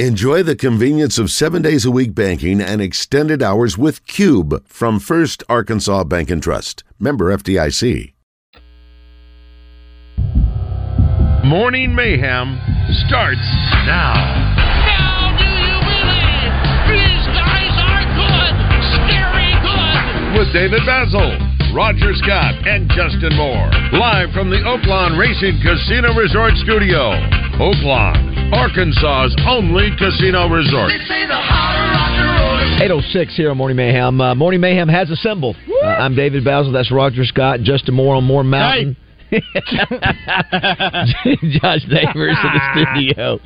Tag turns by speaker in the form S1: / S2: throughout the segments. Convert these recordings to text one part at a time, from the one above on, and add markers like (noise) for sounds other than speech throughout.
S1: Enjoy the convenience of seven days a week banking and extended hours with Cube from First Arkansas Bank and Trust. Member FDIC.
S2: Morning Mayhem starts now.
S3: Now do you believe these guys are good? Scary good.
S2: With David Basil, Roger Scott, and Justin Moore. Live from the Oaklawn Racing Casino Resort Studio. Oaklawn, Arkansas's only casino resort.
S4: 806 here on Morning Mayhem. Uh, Morning Mayhem has assembled. Uh, I'm David Basil. That's Roger Scott. Justin Moore on Moore Mountain. (laughs) Josh Neighbors in the (laughs) studio.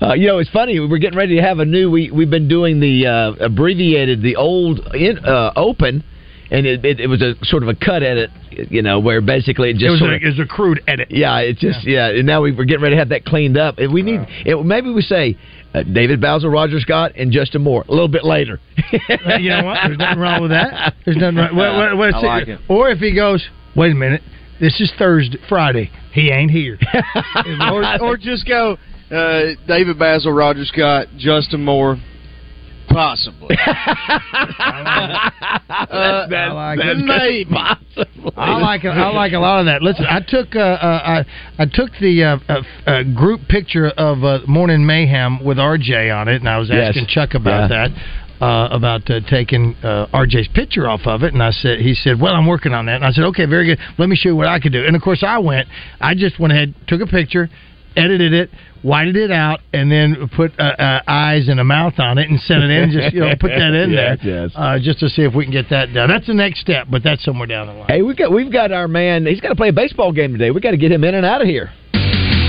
S4: Uh, you know, it's funny. We're getting ready to have a new. We we've been doing the uh, abbreviated, the old in, uh, open, and it, it, it was a sort of a cut edit. You know, where basically it just
S5: It was,
S4: sort
S5: a,
S4: of,
S5: it was a crude edit.
S4: yeah, it's just yeah. and now we, we're getting ready to have that cleaned up. And we need it, maybe we say uh, David Basil, Roger Scott, and Justin Moore a little bit later.
S5: Uh, you know what? There's nothing wrong with that. There's nothing wrong. What, what, what's
S6: I like it.
S5: Or if he goes, wait a minute, this is Thursday, Friday. He ain't here. (laughs)
S6: or, or just go uh, David Basil, Roger Scott, Justin Moore, possibly. (laughs) Uh,
S4: That-
S5: I like
S4: that's
S6: maybe.
S4: possibly.
S5: I like a- I like a lot of that. Listen, I took uh, uh, I I took the uh, uh, uh, group picture of uh, Morning Mayhem with RJ on it, and I was
S4: Yes.
S5: asking Chuck about
S4: Yeah.
S5: that. Uh, about uh, taking uh, RJ's picture off of it, and I said, he said, "Well, I'm working on that." And I said, "Okay, very good. Let me show you what I could do." And of course, I went. I just went ahead, took a picture, edited it, whited it out, and then put uh, uh, eyes and a mouth on it, and sent it in. Just you know, put that in (laughs)
S4: Yes,
S5: there,
S4: yes.
S5: Uh, just to see if we can get that done. That's the next step, but that's somewhere down the line.
S4: Hey, we've got we've got our man. He's got to play a baseball game today. We got to get him in and out of here.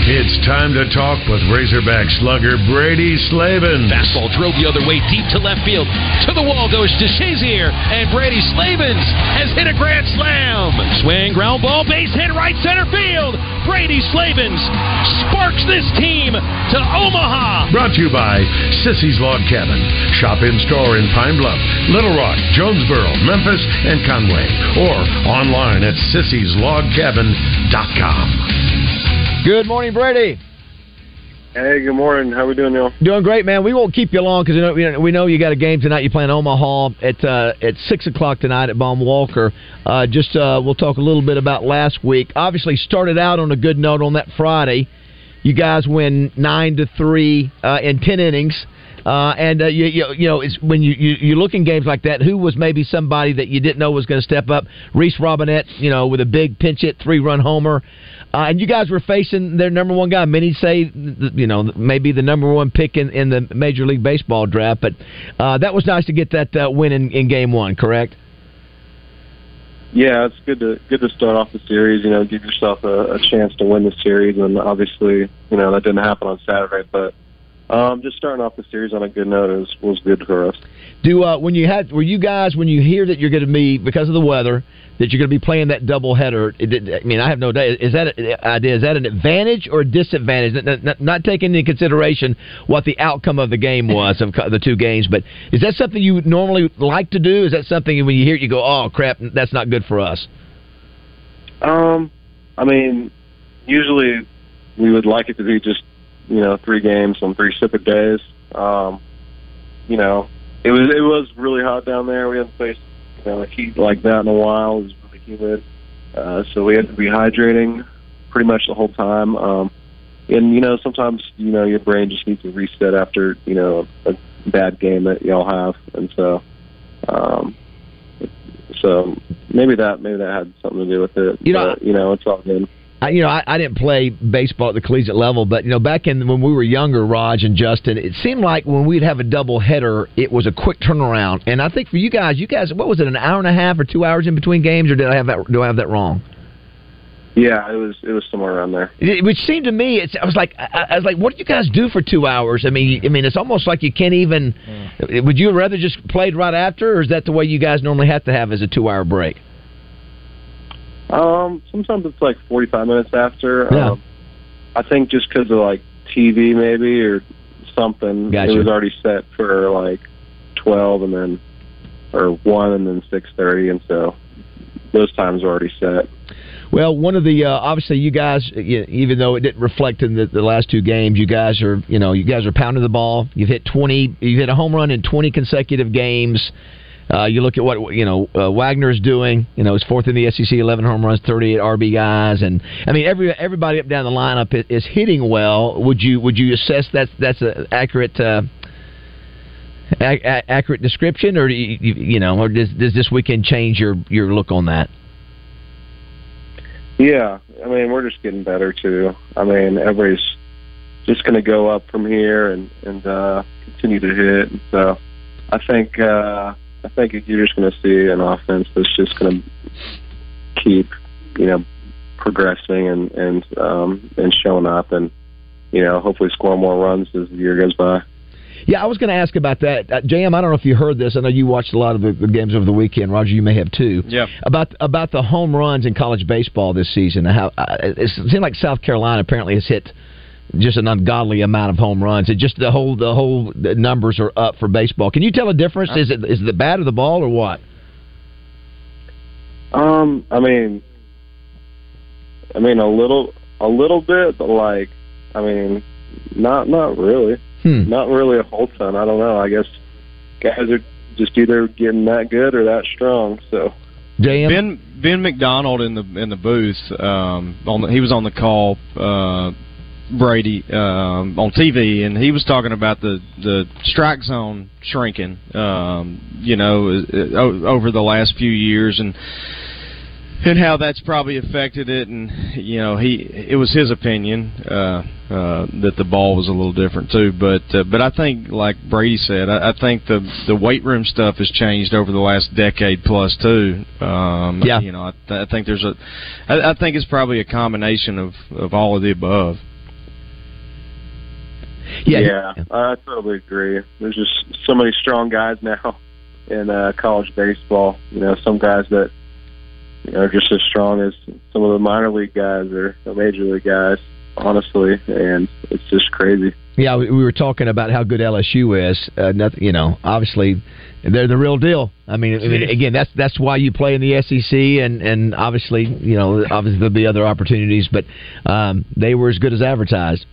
S2: It's time to talk with Razorback slugger Brady Slavens.
S7: Fastball drove the other way, deep to left field. To the wall goes to Shazier, and Brady Slavens has hit a grand slam. Swing, ground ball, base hit, right center field. Brady Slavens sparks this team to Omaha.
S2: Brought to you by Sissy's Log Cabin. Shop in store in Pine Bluff, Little Rock, Jonesboro, Memphis, and Conway. Or online at sissyslogcabin.com.
S4: Good morning, Brady.
S8: Hey, good morning. How we doing, Neil?
S4: Doing great, man. We won't keep you long because you know, we know you got a game tonight. You play in Omaha at uh, at six o'clock tonight at Baum Walker. Uh, just uh, we'll talk a little bit about last week. Obviously, started out on a good note on that Friday. You guys win nine to three uh, in ten innings. Uh, and uh, you, you, you know, it's when you, you you look in games like that, who was maybe somebody that you didn't know was going to step up? Reese Robinette, you know, with a big pinch hit, three run homer, uh, and you guys were facing their number one guy. Many say, you know, maybe the number one pick in, in the Major League Baseball draft. But uh, that was nice to get that uh, win in, in game one. Correct?
S8: Yeah, it's good to good to start off the series. You know, give yourself a, a chance to win the series, and obviously, you know, that didn't happen on Saturday. But um, just starting off the series on a good note was was good for us.
S4: Do uh, when you had were you guys when you hear that you're going to be because of the weather that you're going to be playing that double header? I mean, I have no doubt. Is that idea? Is that an advantage or a disadvantage? Not, not, not taking into consideration what the outcome of the game was of the two games, but is that something you would normally like to do? Is that something when you hear it you go, "Oh crap, that's not good for us"?
S8: Um, I mean, usually we would like it to be just you know three games on three separate days. Um, you know, it was it was really hot down there. We hadn't faced you know heat like that in a while. It was really humid, uh, so we had to be hydrating pretty much the whole time. Um, and you know, sometimes you know your brain just needs to reset after you know a bad game that y'all have, and so. Um, so maybe that maybe that had something to do with it.
S4: You know,
S8: but, you know, it's all good.
S4: I, you know, I, I didn't play baseball at the collegiate level, but you know, back in when we were younger, Raj and Justin, it seemed like when we'd have a double header, it was a quick turnaround. And I think for you guys, you guys, what was it, an hour and a half or two hours in between games, or did I have that? Do I have that wrong?
S8: Yeah, it was it was somewhere around there.
S4: It- Which seemed to me, it's, I was like, I, I was like, what do you guys do for two hours? I mean, I mean, it's almost like you can't even. Hmm. Would you rather just played right after, or is that the way you guys normally have to have as a two-hour break?
S8: Um, sometimes it's like forty five minutes after.
S4: Yeah.
S8: Um, I think just because of like TV maybe or something,
S4: Gotcha.
S8: it was already set for like twelve and then or one and then six thirty, and so those times were already set.
S4: Well, one of the uh, obviously you guys, you, even though it didn't reflect in the, the last two games, you guys are you know you guys are pounding the ball. You've hit twenty. You've hit a home run in twenty consecutive games. Uh, you look at what you know uh, Wegner's doing. You know, he's fourth in the SEC, eleven home runs, thirty-eight RBIs, and I mean every everybody up down the lineup is, is hitting well. Would you would you assess that's that's an accurate uh, a- a- accurate description, or you, you, you know, or does does this weekend change your your look on that?
S8: Yeah, I mean we're just getting better too. I mean everybody's just going to go up from here and and uh, continue to hit. And so I think uh, I think you're just going to see an offense that's just going to keep you know progressing and and um, and showing up and you know hopefully score more runs as the year goes by.
S4: Yeah, I was going to ask about that, uh, JM. I don't know if you heard this. I know you watched a lot of the, the games over the weekend. Roger, you may have too.
S6: Yeah.
S4: About about the home runs in college baseball this season. How uh, it seems like South Carolina apparently has hit just an ungodly amount of home runs. It just the whole the whole the numbers are up for baseball. Can you tell a difference? Is it is it the bat or the ball or what?
S8: Um, I mean, I mean a little, a little bit, but like, I mean, not not really,
S4: Hmm.
S8: not really a whole ton. I don't know. I guess guys are just either getting that good or that strong. So
S4: JM.
S6: Ben Ben McDonald in the in the booth. Um, on the, he was on the call. Uh, Brady um, on TV, and he was talking about the the strike zone shrinking. Um, you know, uh, over the last few years, and and how that's probably affected it. And you know, he it was his opinion uh, uh, that the ball was a little different too. But uh, but I think, like Brady said, I, I think the the weight room stuff has changed over the last decade plus too. Um,
S4: Yeah.
S6: you know, I, I think there's a, I, I think it's probably a combination of of all of the above.
S4: Yeah.
S8: I totally agree. There's just so many strong guys now (laughs) in uh, college baseball. You know, some guys that you know, are just as strong as some of the minor league guys or the major league guys. Honestly, and it's just crazy.
S4: Yeah, we we were talking about how good LSU is. Uh, nothing, you know, obviously they're the real deal. I mean, I mean, (laughs) again, that's that's why you play in the SEC, and and obviously, you know, obviously there'll be other opportunities, but um, they were as good as advertised.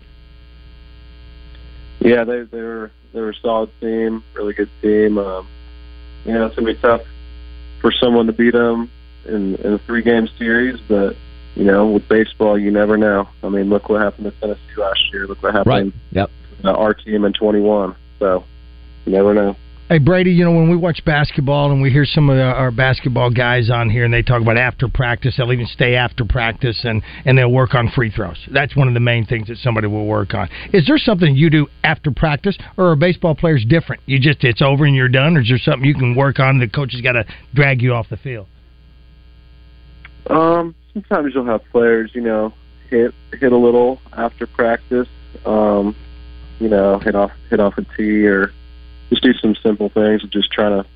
S8: Yeah, they they were they were a solid team, really good team. Um, you know, it's gonna be tough for someone to beat them in in a three game series, but you know, with baseball, you never know. I mean, look what happened to Tennessee last year. Look what happened. Right.
S4: Yep.
S8: to our team in 21. So, you never know.
S5: Hey Brady, you know when we watch basketball and we hear some of our basketball guys on here and they talk about after practice, they'll even stay after practice and and they'll work on free throws. That's one of the main things that somebody will work on. Is there something you do after practice, or are baseball players different? You just it's over and you're done, or is there something you can work on? The coach has got to drag you off the field.
S8: Um, sometimes you'll have players, you know, hit hit a little after practice. Um, you know, hit off hit off a tee or just do some simple things of just trying to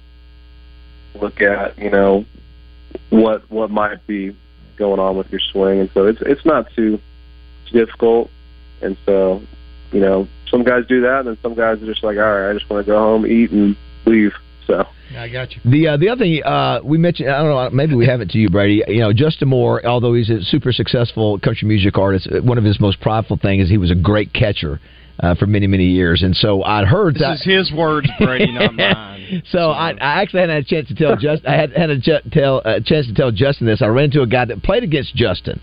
S8: look at, you know, what what might be going on with your swing, and so it's it's not too difficult, and so you know, some guys do that, and then some guys are just like, all right, I just want to go home, eat, and leave. So.
S5: Yeah, I got you.
S4: The uh, the other thing uh, we mentioned, I don't know, maybe we haven't to you, Brady. You know, Justin Moore, although he's a super successful country music artist, uh, one of his most prideful things is he was a great catcher. Uh, for many many years, and so I'd heard
S6: This
S4: that.
S6: is his words, Brady, not mine.
S4: So I, I actually hadn't had a chance to tell Just I had had a ch- tell a chance to tell Justin this. I ran into a guy that played against Justin,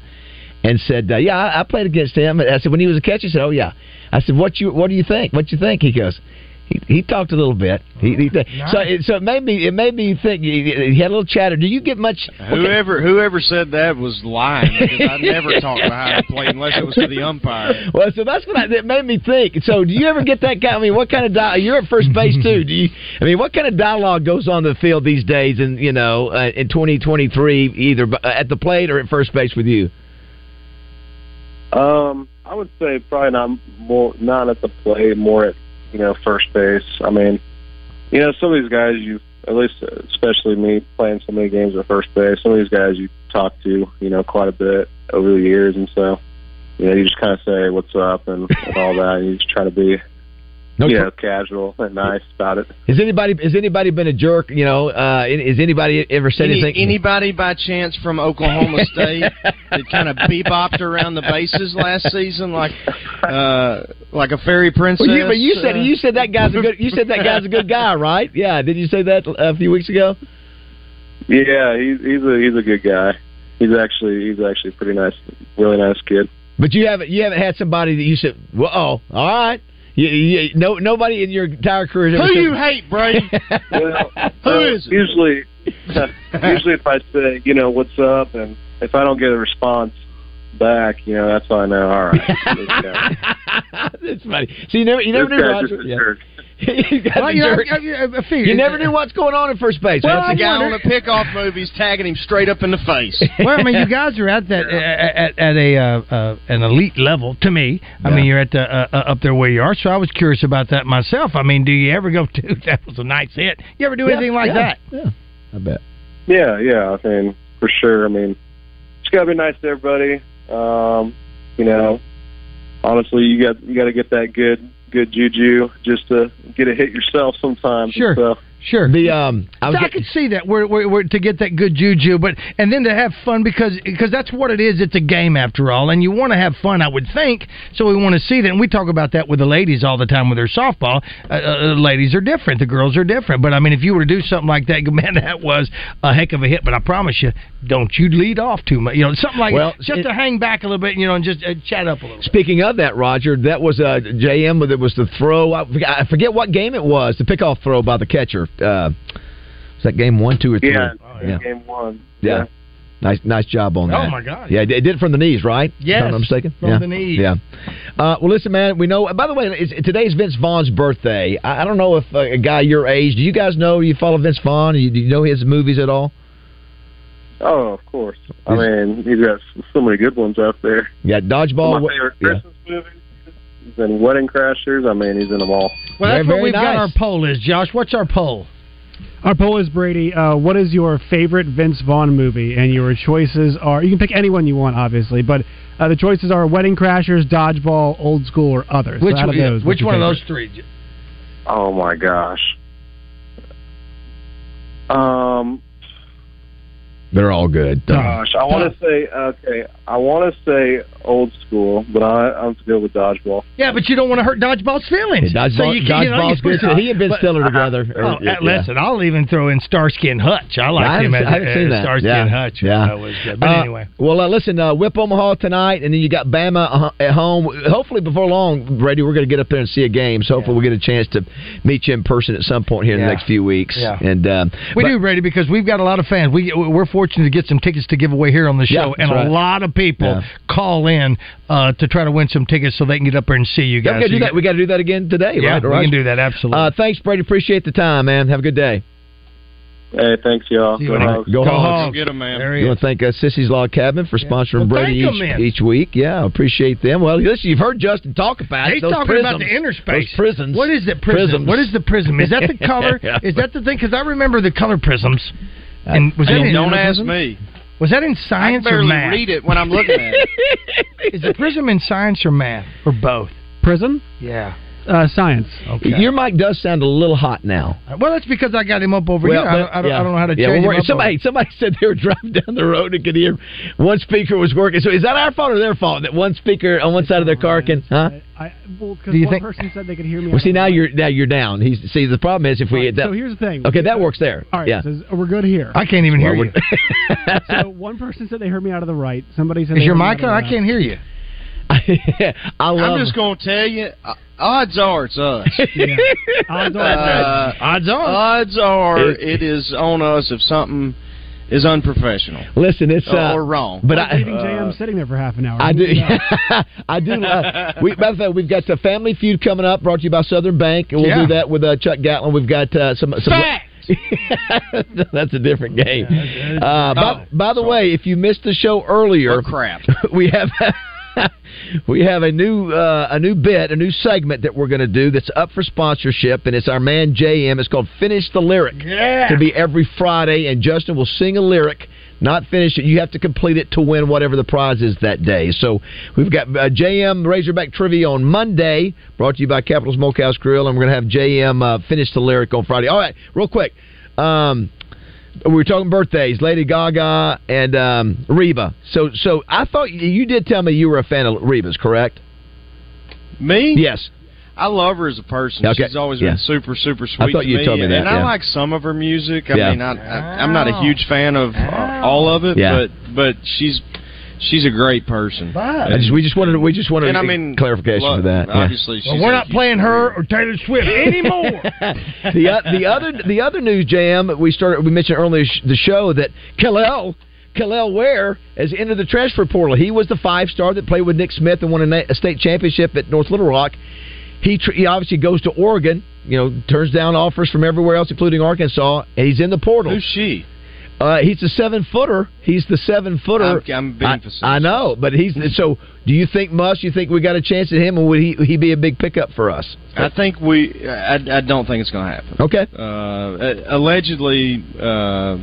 S4: and said, uh, "Yeah, I, I played against him." And I said, "When he was a catcher," he said, "Oh yeah." I said, "What you What do you think? What you think?" He goes. He, he talked a little bit. He, he so it, so it made me it made me think. He, he had a little chatter. Do you get much?
S6: Whoever whoever said that was lying because I (laughs) never talked behind the plate unless it was to the umpire.
S4: Well, so that's what I, it made me think. So, do you ever get that kind? I mean, what kind of di- you're at first base too? Do you? I mean, what kind of dialogue goes on the field these days? And you know, uh, in 2023, either at the plate or at first base with you.
S8: Um, I would say probably not more not at the plate, more at you know first base. I mean, you know, some of these guys you at least especially me playing so many games at first base. Some of these guys you talk to, you know, quite a bit over the years, and so you know you just kind of say what's up and, and all that. And you just try to be
S4: No
S8: you
S4: tr-
S8: know, casual and nice about it.
S4: Has anybody has anybody been a jerk? You know, uh, has anybody ever said
S6: Any,
S4: anything?
S6: anybody by chance from Oklahoma (laughs) State that kind of bebopped around the bases last season, like uh, like a fairy princess?
S4: Well, you, but you said
S6: uh,
S4: you said that guy's a good. You said that guy's a good guy, right? Yeah, did you say that a few weeks ago?
S8: Yeah, he's he's a he's a good guy. He's actually he's actually a pretty nice, really nice kid.
S4: But you haven't you haven't had somebody that you said, well, oh, all right. You, you, no, nobody in your entire career has
S6: Who
S4: said,
S6: you hate, Brady? (laughs)
S8: Well,
S6: Who
S8: uh,
S6: is it?
S8: Usually, (laughs) usually if I say, you know, what's up, and if I don't get a response back, you know, that's how I know. All right, (laughs)
S4: That's funny. So you never you never
S8: this
S4: knew Roger.
S8: just a
S4: Yeah.
S8: Jerk. (laughs)
S4: You got
S5: Well,
S4: the
S5: you. I, I, I.
S4: You never knew what's going on at first base.
S5: Well,
S4: That's
S6: That's
S4: the
S6: guy
S5: wonder-
S6: on the pickoff movies tagging him straight up in the face. (laughs)
S5: well, I mean, you guys are at that at, at a uh, uh, an elite level. To me, I
S4: Yeah.
S5: mean, you're at the uh, uh, up there where you are. So I was curious about that myself. I mean, do you ever go, (laughs) dude? That was a nice hit. You ever do anything like
S4: yeah,
S5: that?
S4: Yeah, I bet.
S8: Yeah, yeah. I mean, for sure. I mean, it's got to be nice to everybody. Um, you know, honestly, you got you got to get that good good juju just to get a hit yourself sometimes.
S5: Sure.
S8: And stuff.
S5: Sure.
S4: The um, I
S5: So I could see that where, where, where to get that good juju, but and then to have fun because because that's what it is. It's a game after all, and you want to have fun, I would think. So we want to see that, and we talk about that with the ladies all the time with their softball. Uh, uh, ladies are different, the girls are different. But I mean, if you were to do something like that, (laughs) man, that was a heck of a hit. But I promise you, don't you lead off too much. You know, something like
S4: Well,
S5: just
S4: it-
S5: to hang back a little bit, you know, and just uh, chat up a little. bit.
S4: Speaking of that, Roger, that was uh, JM. That was the throw. I I forget what game it was. The pickoff throw by the catcher. Uh, was that game one, two, or three?
S8: Yeah,
S4: yeah.
S8: game one.
S4: Yeah. Nice, nice job on that.
S5: Oh, my God.
S4: Yeah, it did it from the knees, right?
S5: Yes,
S4: if I'm not mistaken.
S5: from
S4: yeah.
S5: the knees.
S4: Yeah. Uh, well, listen, man. We know. By the way, it's, today's Vince Vaughn's birthday. I, I don't know if uh, a guy your age. Do you guys know? You follow Vince Vaughn? You, do you know his movies at all?
S8: Oh, of course. I mean, he's got so many good ones out there.
S4: Yeah, Dodgeball.
S8: my
S4: what-
S8: favorite
S4: yeah.
S8: Movie. He's in Wedding Crashers. I mean, he's in them all.
S5: Well,
S4: Very,
S5: that's what we've got. Our poll is Josh. What's our poll?
S9: Our poll is Brady. Uh, what is your favorite Vince Vaughn movie? And your choices are you can pick anyone you want, obviously, but uh, the choices are Wedding Crashers, Dodgeball, Old School, or others.
S5: Which
S9: so out of
S5: one-
S9: those,
S5: which
S9: what's your
S5: one of those three?
S8: Oh my gosh. Um,
S4: They're all good.
S8: gosh, I want to say okay. I want to say old school, but I I'm to go with dodgeball.
S5: Yeah, but you don't want to hurt Dodgeball's feelings.
S4: Yeah, Dodgeball-
S5: so you, can- you know,
S4: good. He and Ben
S5: but-
S4: Stiller together are-
S5: Oh,
S4: yeah,
S5: uh, listen, I'll even throw in Starsky and Hutch. I like
S4: I
S5: him
S4: haven't,
S5: as
S4: I haven't seen
S5: as
S4: that.
S5: Starsky
S4: yeah.
S5: and Hutch.
S4: Yeah.
S5: That was good. But
S4: Uh,
S5: anyway,
S4: well, uh, listen, uh, Whip Omaha tonight, and then you got Bama uh, at home. Hopefully, before long, Brady, we're going to get up there and see a game. So hopefully, we'll get a chance to meet you in person at some point here in the next few weeks.
S5: Yeah.
S4: And um,
S5: we
S4: but-
S5: do, Brady, because we've got a lot of fans. We we're fortunate to get some tickets to give away here on the show,
S4: that's
S5: and
S4: right.
S5: a lot of people
S4: Yeah.
S5: call in uh, to try to win some tickets so they can get up there and see you
S4: Yeah,
S5: guys.
S4: we got to do that. We got to do that again today,
S5: Yeah,
S4: right?
S5: we
S4: Right?
S5: can do that, absolutely.
S4: Uh, thanks, Brady. Appreciate the time, man. Have a good day.
S8: Hey, thanks y'all.
S5: See
S8: Go
S5: later.
S8: Hogs.
S4: Go
S5: Go
S4: Hogs.
S5: Hogs.
S6: Go get 'em, man.
S5: There he
S4: You
S5: is.
S4: want to thank uh, Sissy's Log Cabin for sponsoring
S5: Well,
S4: Brady each, each week. Yeah, appreciate them. Well, listen, you've heard Justin talk about
S5: He's
S4: it. Those
S5: talking about the
S4: prisms.
S5: inner space.
S4: Those prisms.
S5: What is it? Prism.
S4: Prisms.
S5: What is the prism? Is that the (laughs) color?
S4: Yeah.
S5: Is that the thing? Because I remember the color prisms. And was that
S6: Hey, don't ask me.
S5: Was that in
S6: I
S5: science or
S6: barely
S5: math?
S6: read it when I'm looking at it. (laughs)
S5: Is the prism in science or math or both?
S9: Prism,
S5: Yeah.
S9: Uh, science.
S5: Okay.
S4: Your mic does sound a little hot now.
S5: well, that's because I got him up over here. I, don't, I, don't, I don't know how to
S4: yeah,
S5: change
S4: well,
S5: him up
S4: somebody somebody said they were (laughs) driving down the road and could hear one speaker was working. So is that our fault or their fault that one speaker on one side of their car can? Huh?
S9: I, I, well, because
S4: Do you
S9: one
S4: think-
S9: person said they could hear me.
S4: Well, see now
S9: mic.
S4: you're now you're down. He's see the problem is if we
S9: Right,
S4: that,
S9: so here's the thing.
S4: okay that works there.
S9: All right,
S4: yeah.
S9: so we're good here.
S5: I can't even hear you. (laughs)
S9: so one person said they heard me out of the right. Somebody said
S5: Is
S9: they
S5: your
S9: heard me
S5: mic
S9: out
S5: on?
S9: of
S5: I
S9: the
S5: can't hear you.
S4: I love.
S6: I'm just going to tell you, uh, odds are it's us. (laughs)
S9: Yeah. Odds are,
S6: Uh,
S5: Odds are.
S6: odds are
S4: It-
S6: it is on us if something is unprofessional
S4: Listen, it's uh,
S6: or wrong.
S4: but
S9: I'm
S4: I.
S9: leaving JM sitting there for half an hour.
S4: I do. (laughs) I do. Uh, we, by the way, we've got the Family Feud coming up, brought to you by Southern Bank, and we'll
S5: Yeah.
S4: do that with uh, Chuck Gatlin. We've got uh, some. some
S5: Facts. (laughs)
S4: That's a different game.
S5: Yeah,
S4: uh, by,
S6: Oh,
S4: by the way, if you missed the show earlier,
S6: Oh, crap.
S4: we have (laughs) we have a new uh, a new bit, a new segment that we're going to do that's up for sponsorship, and it's our man JM. It's called Finish the Lyric.
S5: Yeah.
S4: To be every Friday, and Justin will sing a lyric not finish it. You have to complete it to win whatever the prize is that day. So we've got uh, JM Razorback Trivia on Monday, brought to you by Capital Smokehouse Grill, and we're going to have JM uh, finish the lyric on Friday. All right, real quick. Um, we were talking birthdays, Lady Gaga and um, Reba. So, so I thought you- you did tell me you were a fan of Reba's, correct?
S6: Me?
S4: Yes.
S6: I love her as a person.
S4: Okay.
S6: She's always
S4: Yeah.
S6: been super, super sweet.
S4: I thought
S6: to
S4: you'd
S6: me.
S4: told me that,
S6: And I like some of her music. I
S4: Yeah.
S6: mean, I, I, I'm not a huge fan of uh, all of it,
S4: Yeah.
S6: but but she's she's a great person.
S4: I just, we just wanted we just wanted
S6: And I mean,
S4: clarification
S6: look,
S4: for that. Yeah.
S6: Obviously, she's
S5: Well, we're not playing her or Taylor Swift (laughs) anymore.
S4: the o- the other the other news jam we started we mentioned earlier sh- the show that Kel'el Kel'el Ware has entered the transfer portal. He was the five star that played with Nick Smith and won a, na- a state championship at North Little Rock. He, tr- he obviously goes to Oregon. You know, turns down offers from everywhere else, including Arkansas, and he's in the portal.
S6: Who's she?
S4: Uh, he's a seven footer. He's the seven footer.
S6: I'm- I'm being facetious.
S4: I know, but he's so. Do you think Muss? You think we got a chance at him, or would he he be a big pickup for us?
S6: I think we. I, I don't think it's going to happen.
S4: Okay.
S6: Uh, allegedly, uh,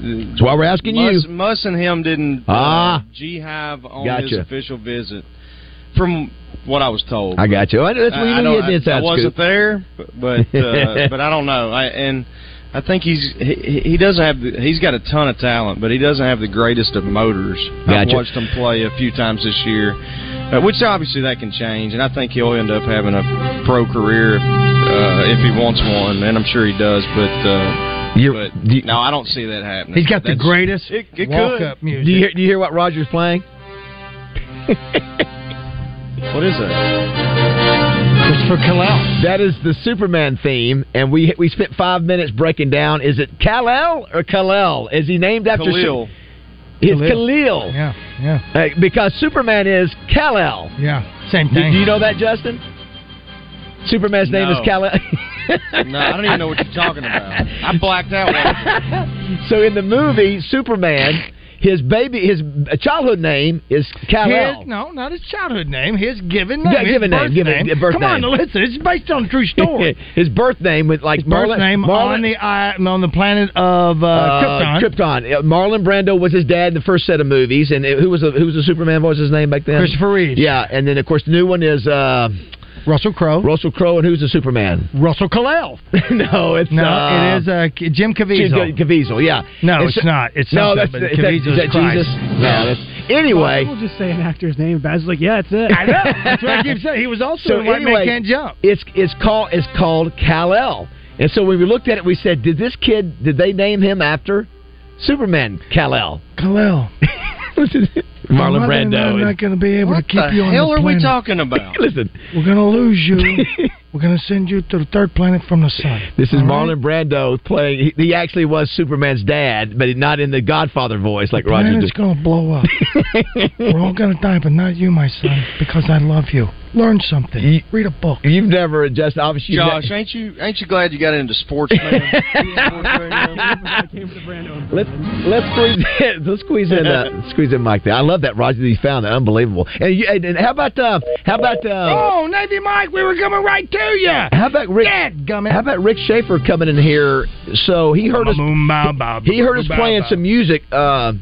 S4: That's why we're asking you.
S6: Muss and him didn't
S4: Ah.
S6: uh, G-Hive on his official visit. From what I was told,
S4: I got you. I- that's what you
S6: I,
S4: know, you
S6: don't-
S4: had the
S6: I- I wasn't there, but uh, (laughs) but I don't know. I, and I think he's he, he doesn't have the, he's got a ton of talent, but he doesn't have the greatest of motors. I've watched him play a few times this year, uh, which obviously that can change, and I think he'll end up having a pro career if, uh, if he wants one, and I'm sure he does. But uh, but no, I don't see that happening.
S5: He's got the greatest
S6: It, it
S5: walk
S6: could.
S5: up music.
S4: Do you hear, do you hear what Roger's playing?
S6: What is that?
S5: Christopher Kal-El.
S4: That is the Superman theme, and we we spent five minutes breaking down. Is it Kal-El or Kal-El? Is he named after?
S6: Khalil.
S4: It's
S5: Khalil.
S4: Khalil.
S5: Yeah, yeah,
S4: Uh, because Superman is Kal-El.
S5: yeah. Same thing.
S4: do you know that, Justin? Superman's name is Kal-El. (laughs)
S6: No, I don't even know what you're talking about. I blacked out. (laughs)
S4: so in the movie Superman, his baby, his childhood name is Kal-El.
S5: No, not his childhood name. His given name.
S4: Yeah, given name, given-
S5: name.
S4: birth
S5: Come on,
S4: name.
S5: listen. It's based on a true story. (laughs)
S4: his birth name with like
S5: his birth
S4: Marlon,
S5: name
S4: Marlon,
S5: on the on the planet of uh,
S4: uh,
S5: Krypton.
S4: Krypton. Marlon Brando was his dad in the first set of movies, and it- who was the, who was the Superman? What was his name back then?
S5: Christopher Reeve.
S4: Yeah, and then of course the new one is uh,
S5: Russell Crowe.
S4: Russell Crowe, and who's the Superman?
S5: Russell Kal-El. (laughs)
S4: no, it's
S5: No,
S4: uh,
S5: it is uh, Jim Caviezel.
S4: Jim Caviezel. Yeah,
S5: No, it's not. It's not.
S4: no,
S5: something,
S4: that's
S5: but
S4: is that, that
S5: is Christ.
S4: Jesus. No, that's anyway.
S9: We'll just say an actor's name. Bad's like, yeah, it's it.
S5: I know. That's what I keep saying. He was also
S4: So
S5: in White
S4: anyway,
S5: Man Can't Jump.
S4: It's it's called it's called Kal El, and so when we looked at it, we said, did this kid did they name him after Superman Kal El?
S5: Kal-El. (laughs)
S4: Marlon Brando.
S5: I'm not going to be able
S6: What
S5: to keep you on
S6: hell
S5: the
S6: are we talking about? (laughs)
S4: Listen,
S5: We're going to lose you. (laughs) We're going to send you to the third planet from the sun.
S4: this is
S5: All right?
S4: Marlon Brando playing. He, he actually was Superman's dad, but not in the Godfather voice like
S5: The
S4: Roger
S5: planet's going to blow up. (laughs) We're all going to die, but not you, my son, because I love you. Learn something.
S4: You-
S5: Read a book.
S4: You've never adjusted. Obviously, you've
S6: Josh,
S4: ne-
S6: ain't you ain't you glad you got into sports, man? (laughs) (laughs)
S4: Let's let's squeeze in, let's squeeze in uh, squeeze in Mike there. I love that Roger that you found that unbelievable. And, you, and, and how about uh, how about uh,
S5: Oh, Navy Mike, we were coming right to you.
S4: how about Rick? How about Rick Schaefer coming in here? So he heard us. He heard us playing some music. Uh,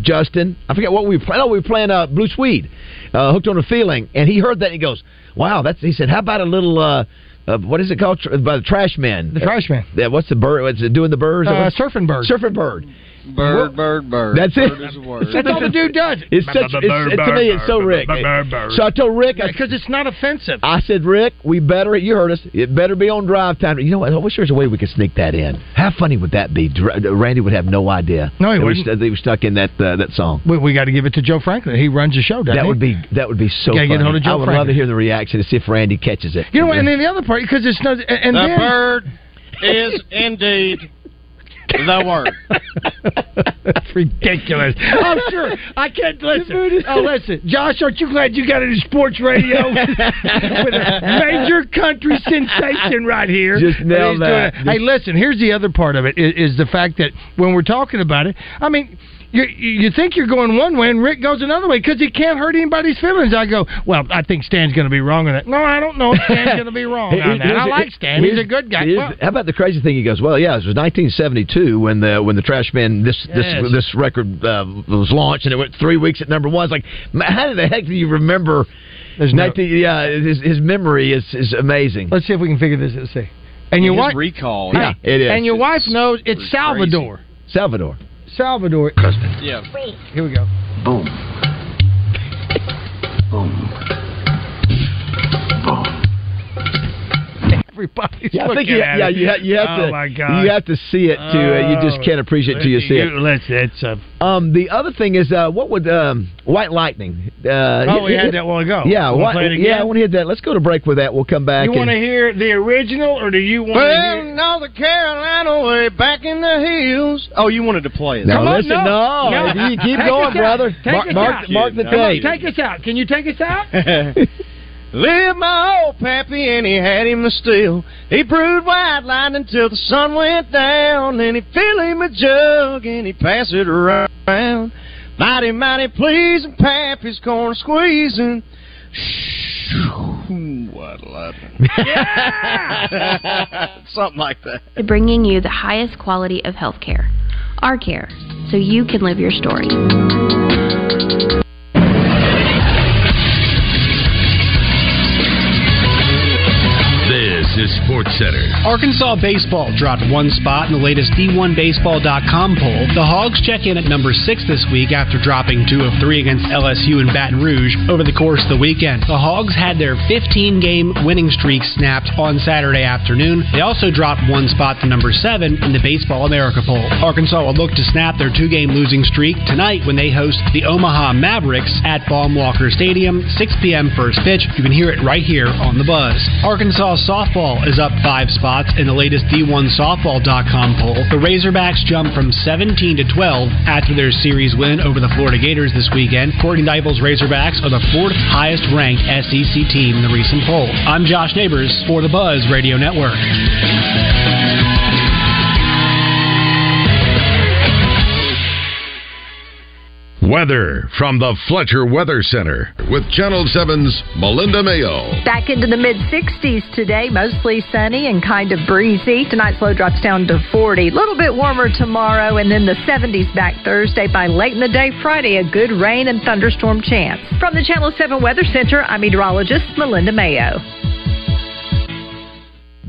S4: Justin, I forget what we were playing. Oh, we were playing uh, Blue Swede, uh, "Hooked on a Feeling," and he heard that and he goes, "Wow, that's." He said, "How about a little?" Uh, uh, what is it called? By the Trashmen.
S5: The Trashmen.
S4: Yeah, what's the bird? What's it doing? The birds?
S5: Uh, surfing bird.
S4: Surfing bird.
S6: Bird, bird, bird.
S4: That's it.
S6: Bird is a word.
S5: That's all the dude does.
S4: It's such. It's, it, to me, it's so Rick. So I told Rick, I,
S5: Because it's not offensive.
S4: I said, Rick, we better. You heard us. It better be on drive time. You know what? I wish there was a way we could sneak that in. How funny would that be? Randy would have no idea.
S5: No, he
S4: that
S5: wouldn't.
S4: st- they were stuck in that uh, that song.
S5: We, we got to give it to Joe Franklin. He runs the show, doesn't
S4: That
S5: he?
S4: would be that would be so.
S5: Gotta get
S4: funny.
S5: hold of Joe
S4: I would love to hear the reaction to see if Randy catches it.
S5: You know what? And then the other part, because it's not. And
S6: the
S5: then,
S6: bird (laughs) is indeed the word. (laughs)
S5: That's ridiculous. oh, sure. I can't listen. Oh, listen. Josh, aren't you glad you got into sports radio (laughs) with a major country sensation right here?
S4: Just
S5: And
S4: nail that.
S5: doing it. Hey, listen, here's the other part of it is, is the fact that when we're talking about it, I mean, you, you think you're going one way and Rick goes another way because he can't hurt anybody's feelings. I go, well, I think Stan's going to be wrong on that. No, I don't know if Stan's (laughs) going to be wrong on that. I like Stan. He's a good guy. Well,
S4: how about the crazy thing? He goes, well, yeah, it was 1972. when the when the Trashmen this
S5: Yes.
S4: this this record uh, was launched and it went three weeks at number one. It's like, man, how the heck do you remember?
S5: There's no-
S4: yeah, his, his memory is is amazing.
S5: Let's see if we can figure this. Let's see. And your wife,
S6: recall.
S4: Yeah, it is.
S5: and your wife knows it's
S6: It's
S5: Salvador.
S4: Salvador.
S5: Salvador.
S6: Yeah.
S5: Here we go.
S10: Boom. Boom. Boom.
S5: Everybody's
S4: Yeah, I think
S5: looking
S4: you,
S5: at
S4: yeah,
S5: it.
S4: you, ha- you have
S5: oh
S4: to
S5: my God.
S4: you have to see it to uh, you just can't appreciate it till you see it.
S5: Let's, it's a,
S4: Um, the other thing is, uh, what would um, White Lightning? Uh,
S5: oh, we
S4: hit-
S5: had that a while ago.
S4: Yeah,
S5: Wanna
S4: White-
S5: play it again?
S4: yeah. I want to hit that. Let's go to break with that. We'll come back.
S5: You want to hear the original, or do you want to
S6: Well,
S5: hear?
S6: North Carolina, way back in the hills. Oh, you wanted to play it.
S4: Now
S5: Come on,
S4: listen,
S5: no,
S4: no,
S5: no.
S4: you keep
S5: Take
S4: going, brother.
S5: Take
S4: mark,
S5: us
S4: mark,
S5: out.
S4: mark the
S6: Come on,
S4: tape.
S5: Take us out. Can you take us out? (laughs)
S6: Lived my old pappy and he had him the steel. He brewed white lightning till the sun went down. Then he fill him a jug and he pass it around. Mighty, mighty pleasing pappy's corn squeezing. White lightning. (laughs) (laughs) Something like that.
S11: bringing you the highest quality of healthcare. Our care, so you can live your story.
S2: Sports Center.
S12: Arkansas baseball dropped one spot in the latest D1Baseball.com poll. The Hogs check in at number six this week after dropping two of three against LSU and Baton Rouge over the course of the weekend. The Hogs had their 15 game winning streak snapped on Saturday afternoon. They also dropped one spot to number seven in the Baseball America poll. Arkansas will look to snap their two game losing streak tonight when they host the Omaha Mavericks at Baum Walker Stadium, 6 p.m. first pitch. You can hear it right here on the Buzz. Arkansas softball is up five spots in the latest D1Softball.com poll. The Razorbacks jump from 17 to 12 after their series win over the Florida Gators this weekend. Courtney Deifel's Razorbacks are the fourth highest ranked SEC team in the recent poll. I'm Josh Neighbors for the Buzz Radio Network.
S2: Weather from the Fletcher Weather Center with Channel 7's Melinda Mayo.
S13: Back into the mid 60s today, mostly sunny and kind of breezy. Tonight's low drops down to 40. A little bit warmer tomorrow, and then the 70s back Thursday. By late in the day Friday, a good rain and thunderstorm chance. From the Channel 7 Weather Center, I'm meteorologist Melinda Mayo.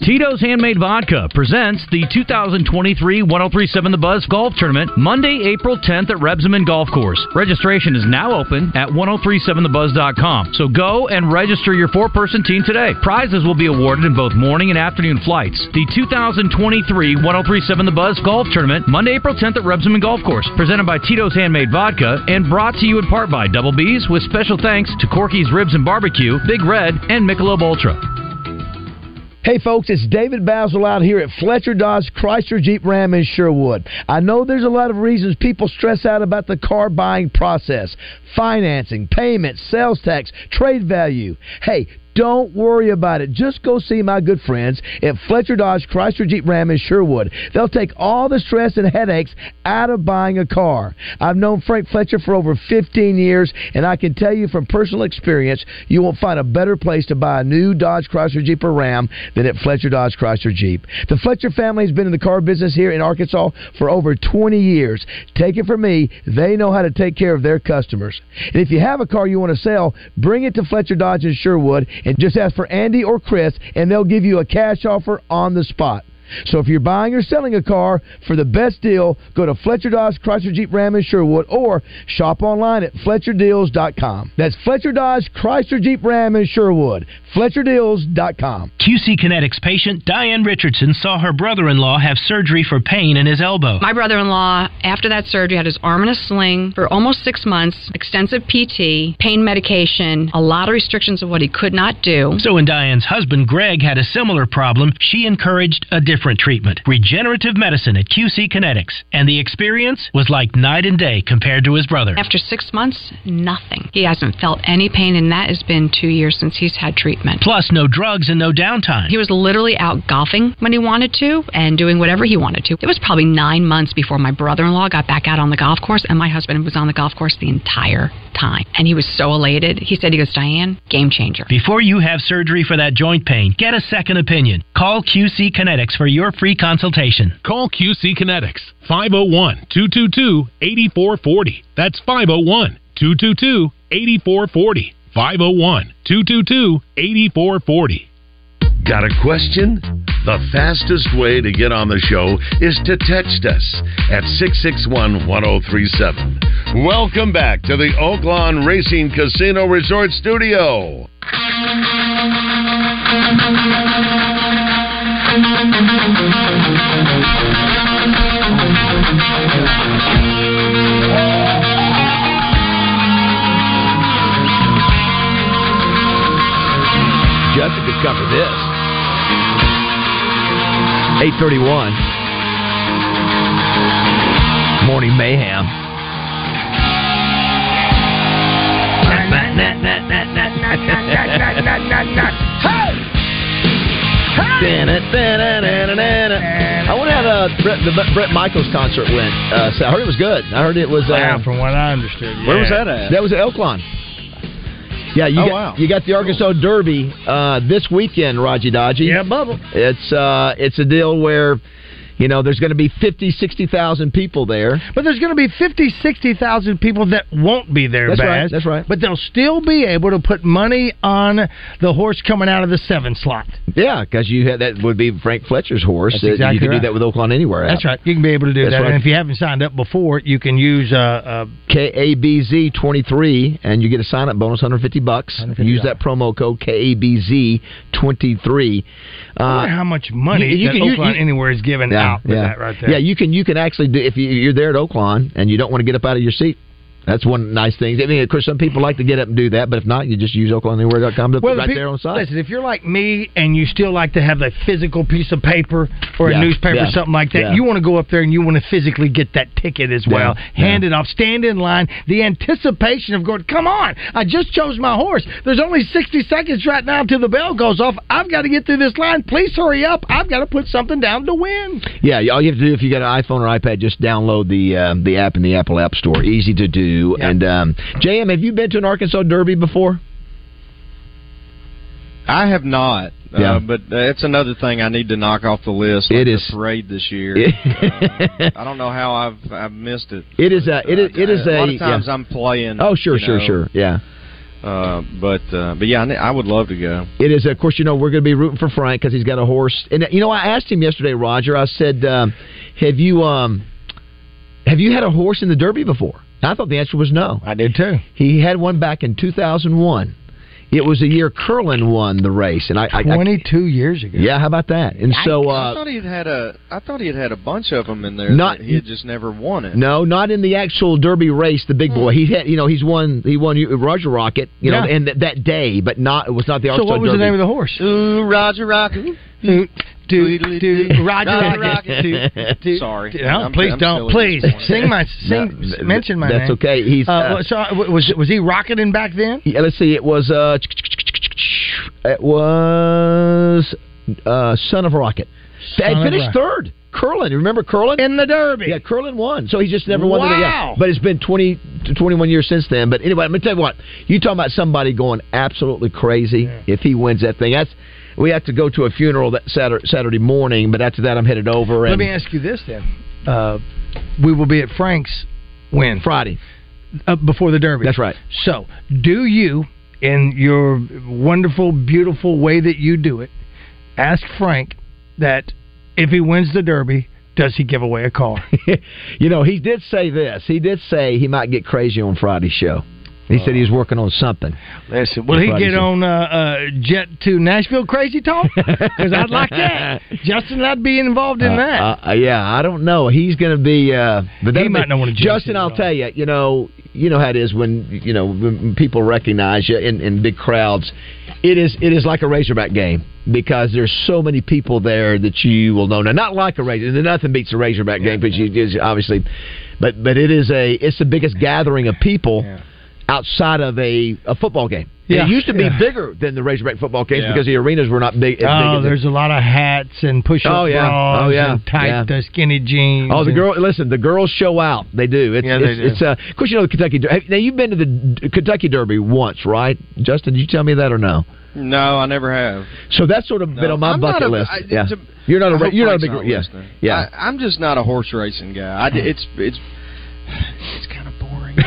S14: Tito's Handmade Vodka presents the 2023 1037 The Buzz Golf Tournament Monday, April 10th at Rebsamen Golf Course. Registration is now open at 1037thebuzz.com. So go and register your four person team today. Prizes will be awarded in both morning and afternoon flights. The 2023 1037 The Buzz Golf Tournament Monday, April 10th at Rebsamen Golf Course. Presented by Tito's Handmade Vodka and brought to you in part by Double B's with special thanks to Corky's Ribs and Barbecue, Big Red, and Michelob Ultra.
S4: Hey folks, it's David Basil out here at Fletcher Dodge Chrysler Jeep Ram in Sherwood. I know there's a lot of reasons people stress out about the car buying process. Financing, payments, sales tax, trade value. Hey, don't worry about it. Just go see my good friends at Fletcher Dodge Chrysler Jeep Ram in Sherwood. They'll take all the stress and headaches out of buying a car. I've known Frank Fletcher for over 15 years, and I can tell you from personal experience, you won't find a better place to buy a new Dodge Chrysler Jeep or Ram than at Fletcher Dodge Chrysler Jeep. The Fletcher family has been in the car business here in Arkansas for over 20 years. Take it from me, they know how to take care of their customers. And if you have a car you want to sell, bring it to Fletcher Dodge in Sherwood and just ask for Andy or Chris, and they'll give you a cash offer on the spot. So if you're buying or selling a car for the best deal, go to Fletcher Dodge Chrysler Jeep Ram in Sherwood or shop online at FletcherDeals.com. That's Fletcher Dodge Chrysler Jeep Ram in Sherwood. FletcherDeals.com.
S15: QC Kinetics patient Diane Richardson saw her brother in law have surgery for pain in his elbow.
S16: My brother in law, after that surgery, had his arm in a sling for almost six months, extensive PT, pain medication, a lot of restrictions of what he could not do.
S15: So when Diane's husband Greg had a similar problem, she encouraged a different treatment regenerative medicine at QC Kinetics. And the experience was like night and day compared to his brother.
S16: After six months, nothing. He hasn't felt any pain, and that has been two years since he's had treatment.
S15: Plus, no drugs and no downtime.
S16: He was literally out golfing when he wanted to and doing whatever he wanted to. It was probably nine months before my brother in law got back out on the golf course, and my husband was on the golf course the entire time. And he was so elated. He said, he goes, Diane, game changer.
S15: Before you have surgery for that joint pain, get a second opinion. Call QC Kinetics for your free consultation.
S10: Call QC Kinetics 501 222 8440. That's 501 222 8440. 501 222 8440.
S1: Got a question? The fastest way to get on the show is to text us at 661 1037. Welcome back to the Oaklawn Racing Casino Resort Studio.
S4: Justin could cover this. 831. Morning Mayhem. I wonder how the Brett, the Bret Michaels concert went. Uh, so I heard it was good. I heard it was. Uh,
S5: Wow, from what I understood.
S4: Where was that at? That was at Oaklawn. Yeah, you
S5: Oh,
S4: got
S5: wow.
S4: you got the Arkansas Derby uh, this weekend, Raji Dodgy.
S5: Yeah, Bubba.
S4: It's uh, it's a deal where you know, there's going to be 50, 60,000 people there.
S5: But there's going to be 50, 60,000 people that won't be there,
S4: That's
S5: Baz,
S4: right. That's right.
S5: But they'll still be able to put money on the horse coming out of the seven slot.
S4: Yeah, because you had, that would be Frank Fletcher's horse.
S5: That's exactly
S4: you can
S5: right.
S4: do that with Oaklawn anywhere.
S5: That's right. You can be able to do
S4: That's
S5: that.
S4: Right.
S5: And if you haven't signed up before, you can use uh, uh,
S4: KABZ 23 and you get a sign up bonus 150 bucks. 150 use that promo code KABZ
S5: 23. Uh, how much money you, you that can, you, Oaklawn you, anywhere is giving yeah, out for
S4: yeah.
S5: that right there.
S4: Yeah, you can you can actually do if you, are there at Oaklawn and you don't want to get up out of your seat, that's one nice thing. I mean, of course, some people like to get up and do that, but if not, you just use OaklawnAnywhere.com to
S5: Well,
S4: right
S5: the
S4: there on site.
S5: Listen, if you're like me and you still like to have a physical piece of paper or
S4: Yeah,
S5: a newspaper
S4: yeah,
S5: or something like that,
S4: yeah.
S5: you want to go up there and you want to physically get that ticket as well. Hand it off, stand in line. The anticipation of going, come on, I just chose my horse. There's only 60 seconds right now till the bell goes off. I've got to get through this line. Please hurry up. I've got to put something down to win.
S4: Yeah, all you have to do if you got an iPhone or iPad, just download the um, the app in the Apple App Store. Easy to do. And um, JM, have you been to an Arkansas Derby before?
S6: I have not.
S4: Yeah.
S6: Uh, but it's another thing I need to knock off the list.
S4: It
S6: like
S4: is-
S6: the parade this year. (laughs) uh, I don't know how I've I've missed it.
S4: It is a it is it is
S6: a
S4: a,
S6: lot of times
S4: yeah.
S6: I'm playing.
S4: Oh sure sure
S6: know,
S4: sure yeah.
S6: Uh, but uh, but yeah, I, I would love to go.
S4: It is, of course, you know, we're going to be rooting for Frank because he's got a horse. And, you know, I asked him yesterday, Roger, I said, um, have you um, have you had a horse in the Derby before? And I thought the answer was no.
S5: I did too.
S4: He had one back in 2001. It was the year Curlin won the race. and I, I, I
S5: 22 years ago.
S4: Yeah, how about that? And so,
S6: I
S4: uh,
S6: thought he had had a. I thought he had had a bunch of them in there.
S4: Not-
S6: he had just never won it.
S4: No, not in the actual Derby race. The big boy. He had, you know, he's won. He won Roger Rocket, you know, and th- that day, but not. It was not the
S5: So
S4: Arkansas
S5: what was
S4: Derby.
S5: the name of the horse?
S6: Ooh, Roger Rocket.
S5: Do, do, do, Roger
S6: Roger
S5: Rocket. Do, (laughs) do,
S6: Sorry.
S5: No, please don't. Please sing my (laughs) sing. Mention my name.
S4: that's okay. He's,
S5: Uh,
S4: uh,
S5: so was was he rocketing back then?
S4: Yeah, let's see. It was uh, it was uh, Son of Rocket.
S5: Son
S4: finished
S5: Rocket.
S4: third. Curlin, remember Curlin
S5: in the Derby?
S4: Yeah, Curlin won. So he just never won the
S5: Wow.
S4: yeah. But it's been 20 to 21 years since then. But anyway, let me tell you what. You talking about somebody going absolutely crazy if he wins that thing. That's we have to go to a funeral that Saturday, Saturday morning, but after that I'm headed over and
S5: Let me ask you this then. Uh, we will be at Frank's when
S4: Friday
S5: uh, before the Derby.
S4: That's right.
S5: So, do you, in your wonderful, beautiful way that you do it, ask Frank that if he wins the Derby, does he give away a car? (laughs)
S4: you know, he did say this. He did say he might get crazy on Friday's show. He said he was working on something.
S5: Listen, will he get on uh, uh, jet to Nashville Crazy Talk? (laughs) Because I'd like that. Justin, I'd be involved in
S4: Uh,
S5: that.
S4: uh, yeah, I don't know. He's going to be. Uh, but
S5: He might not wanna
S4: Justin, I'll tell you. You know, you know how it is when you know when people recognize you in, in big crowds. It is it is like a Razorback game because there's so many people there that you will know. Now, not like a Razor. Nothing beats a Razorback game, but you obviously, but but it is a it's the biggest gathering of people outside of a, a football game.
S5: Yeah,
S4: it used to be
S5: yeah.
S4: bigger than the Razorback football games
S5: Yeah.
S4: because the arenas were not big. as big
S5: Oh,
S4: as
S5: there's a lot of hats and push-up
S4: Oh, yeah.
S5: bras
S4: Oh, yeah.
S5: and tight
S4: Yeah.
S5: uh, skinny jeans.
S4: Oh, the
S5: and-
S4: girl! Listen, the girls show out. They do. It's,
S5: Yeah, they
S4: it's,
S5: do.
S4: it's uh, of course you know the Kentucky. Der- Now you've been to the Kentucky Derby once, right, Justin? Did you tell me that or no?
S6: No, I never have.
S4: So that's sort of been on my
S6: I'm
S4: bucket
S6: a-
S4: list.
S6: I-
S4: yeah,
S6: to-
S4: you're not a
S6: I
S4: ra- you're not a big
S6: not
S4: yeah yeah.
S6: I, I'm just not a horse racing guy. I, it's it's (sighs) it's kind of boring.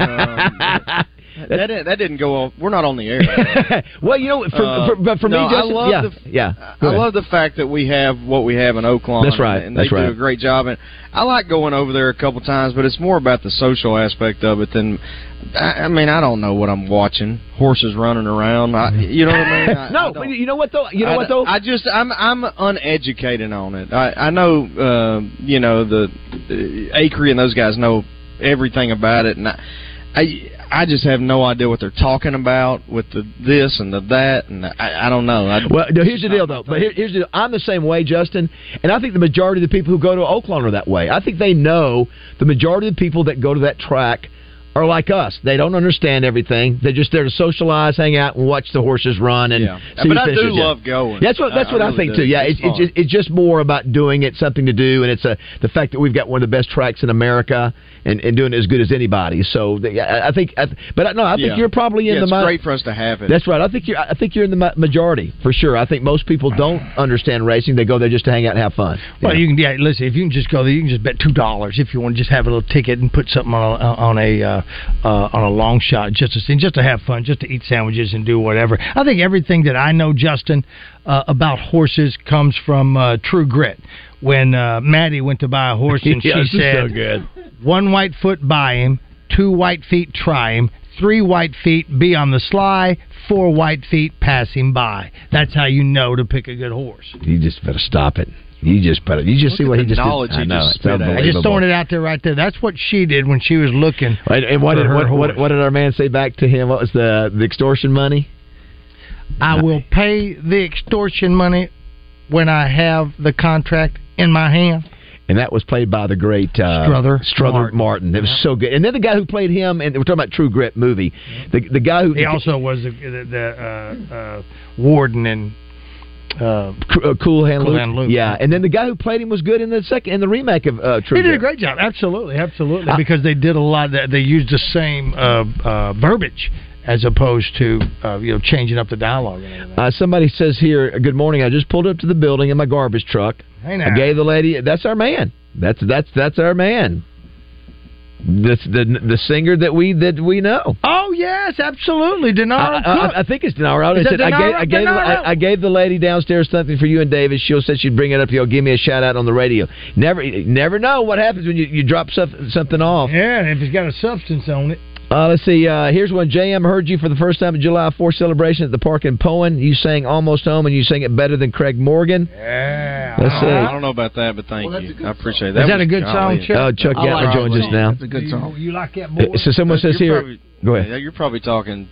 S6: (laughs) um, that didn't, that didn't go on. We're not on the air. (laughs)
S4: well, you know, for,
S6: Uh,
S4: for, but for
S6: no,
S4: me, Justin,
S6: I love
S4: yeah,
S6: the,
S4: yeah.
S6: I love the fact that we have what we have in Oaklawn.
S4: That's right,
S6: And they
S4: that's
S6: do
S4: right.
S6: a great job. And I like going over there a couple times, but it's more about the social aspect of it than. I, I mean, I don't know what I'm watching. Horses running around. I, you know what I mean? (laughs) I,
S4: no, you know what though? You know what though?
S6: I just I'm I'm uneducated on it. I I know uh, you know the uh, Acre and those guys know everything about it, and I, I I just have no idea what they're talking about with the this and the that, and I, I don't know. I,
S4: Well, no, here's the deal, though. But here, here's the. I'm the same way, Justin, and I think the majority of the people who go to Oaklawn are that way. I think they know the majority of the people that go to that track are like us. They don't understand everything. They're just there to socialize, hang out, and watch the horses run. And
S6: Yeah.
S4: see
S6: But I do
S4: finishes. Yeah.
S6: love going.
S4: That's what that's
S6: I-
S4: what
S6: I
S4: I,
S6: really
S4: think
S6: do.
S4: too. Yeah,
S6: It's
S4: it's it's just, it's just more about doing it, something to do, and it's a the fact that we've got one of the best tracks in America and, and doing it as good as anybody. So the, I, I think, I, but no, I think
S6: Yeah.
S4: you're probably in
S6: Yeah,
S4: the.
S6: it's
S4: mi-
S6: great for us to have it.
S4: That's right. I think you're. I think you're in the ma- majority for sure. I think most people don't understand racing. They go there just to hang out and have fun.
S5: Well, you can yeah. Listen, if you can just go there, you can just bet two dollars if you want to just have a little ticket and put something on a, on a uh, uh, on a long shot just to see, just to have fun, just to eat sandwiches and do whatever. I think everything that I know, Justin, uh, about horses comes from uh, True Grit. When uh, Maddie went to buy a horse (laughs) and
S4: Yeah,
S5: she said,
S4: so good.
S5: "One white foot buy him, two white feet try him." Three white feet be on the sly, four white feet pass him by. That's how you know to pick a good horse.
S4: You just better stop it. You just better. You just see what he just
S6: knowledge
S4: did. I know.
S6: just
S4: it's.
S5: I just throwing it out there right there. That's what she did when she was looking.
S4: And, and what did
S5: her
S4: what, what, what did our man say back to him? What was the the extortion money?
S5: I will pay the extortion money when I have the contract in my hand.
S4: And that was played by the great uh,
S5: Strother
S4: Strother Martin.
S5: Martin.
S4: It was so good. And then the guy who played him, and we're talking about True Grit movie. The the guy who
S5: He also was the, the, the uh, uh, warden in uh,
S4: C- uh, Cool Hand
S5: Cool
S4: Luke.
S5: Hand Luke.
S4: Yeah, and then the guy who played him was good in the second in the remake of uh, True
S5: He did a great job. Absolutely, absolutely.
S4: I-
S5: because they did a lot. That they used the same uh, uh, verbiage as opposed to uh, you know changing up the dialogue.
S4: Uh, somebody says here, "Good morning. I just pulled up to the building in my garbage truck.
S5: Hey now.
S4: I gave the lady. That's our man. That's that's that's our man. That's the the singer that we that we know.
S5: Oh yes, absolutely. Denaro
S4: I, I, I think it's Denaro. I,
S5: Is that
S4: said, I
S5: Denaro?
S4: I gave
S5: Denaro?
S4: I gave the lady downstairs something for you and David. She said she'd bring it up. You'll give me a shout out on the radio. Never never know what happens when you, you drop stuff, something off.
S5: yeah, if it's got a substance on it.
S4: Uh, let's see. Uh, here's one. JM heard you for the first time at July 4th celebration at the park in Poyen. You sang "Almost Home" and you sang it better than Craig Morgan.
S5: Yeah.
S4: Let's see.
S6: I don't know about that, but thank you. I appreciate that.
S5: Is that
S6: was
S5: a good song, Chuck?
S4: Oh, Chuck
S6: I like
S4: joins us now.
S17: It's a good song.
S5: You, you like that more?
S4: So someone says here.
S6: probably-
S4: Go ahead.
S6: Yeah, you're probably talking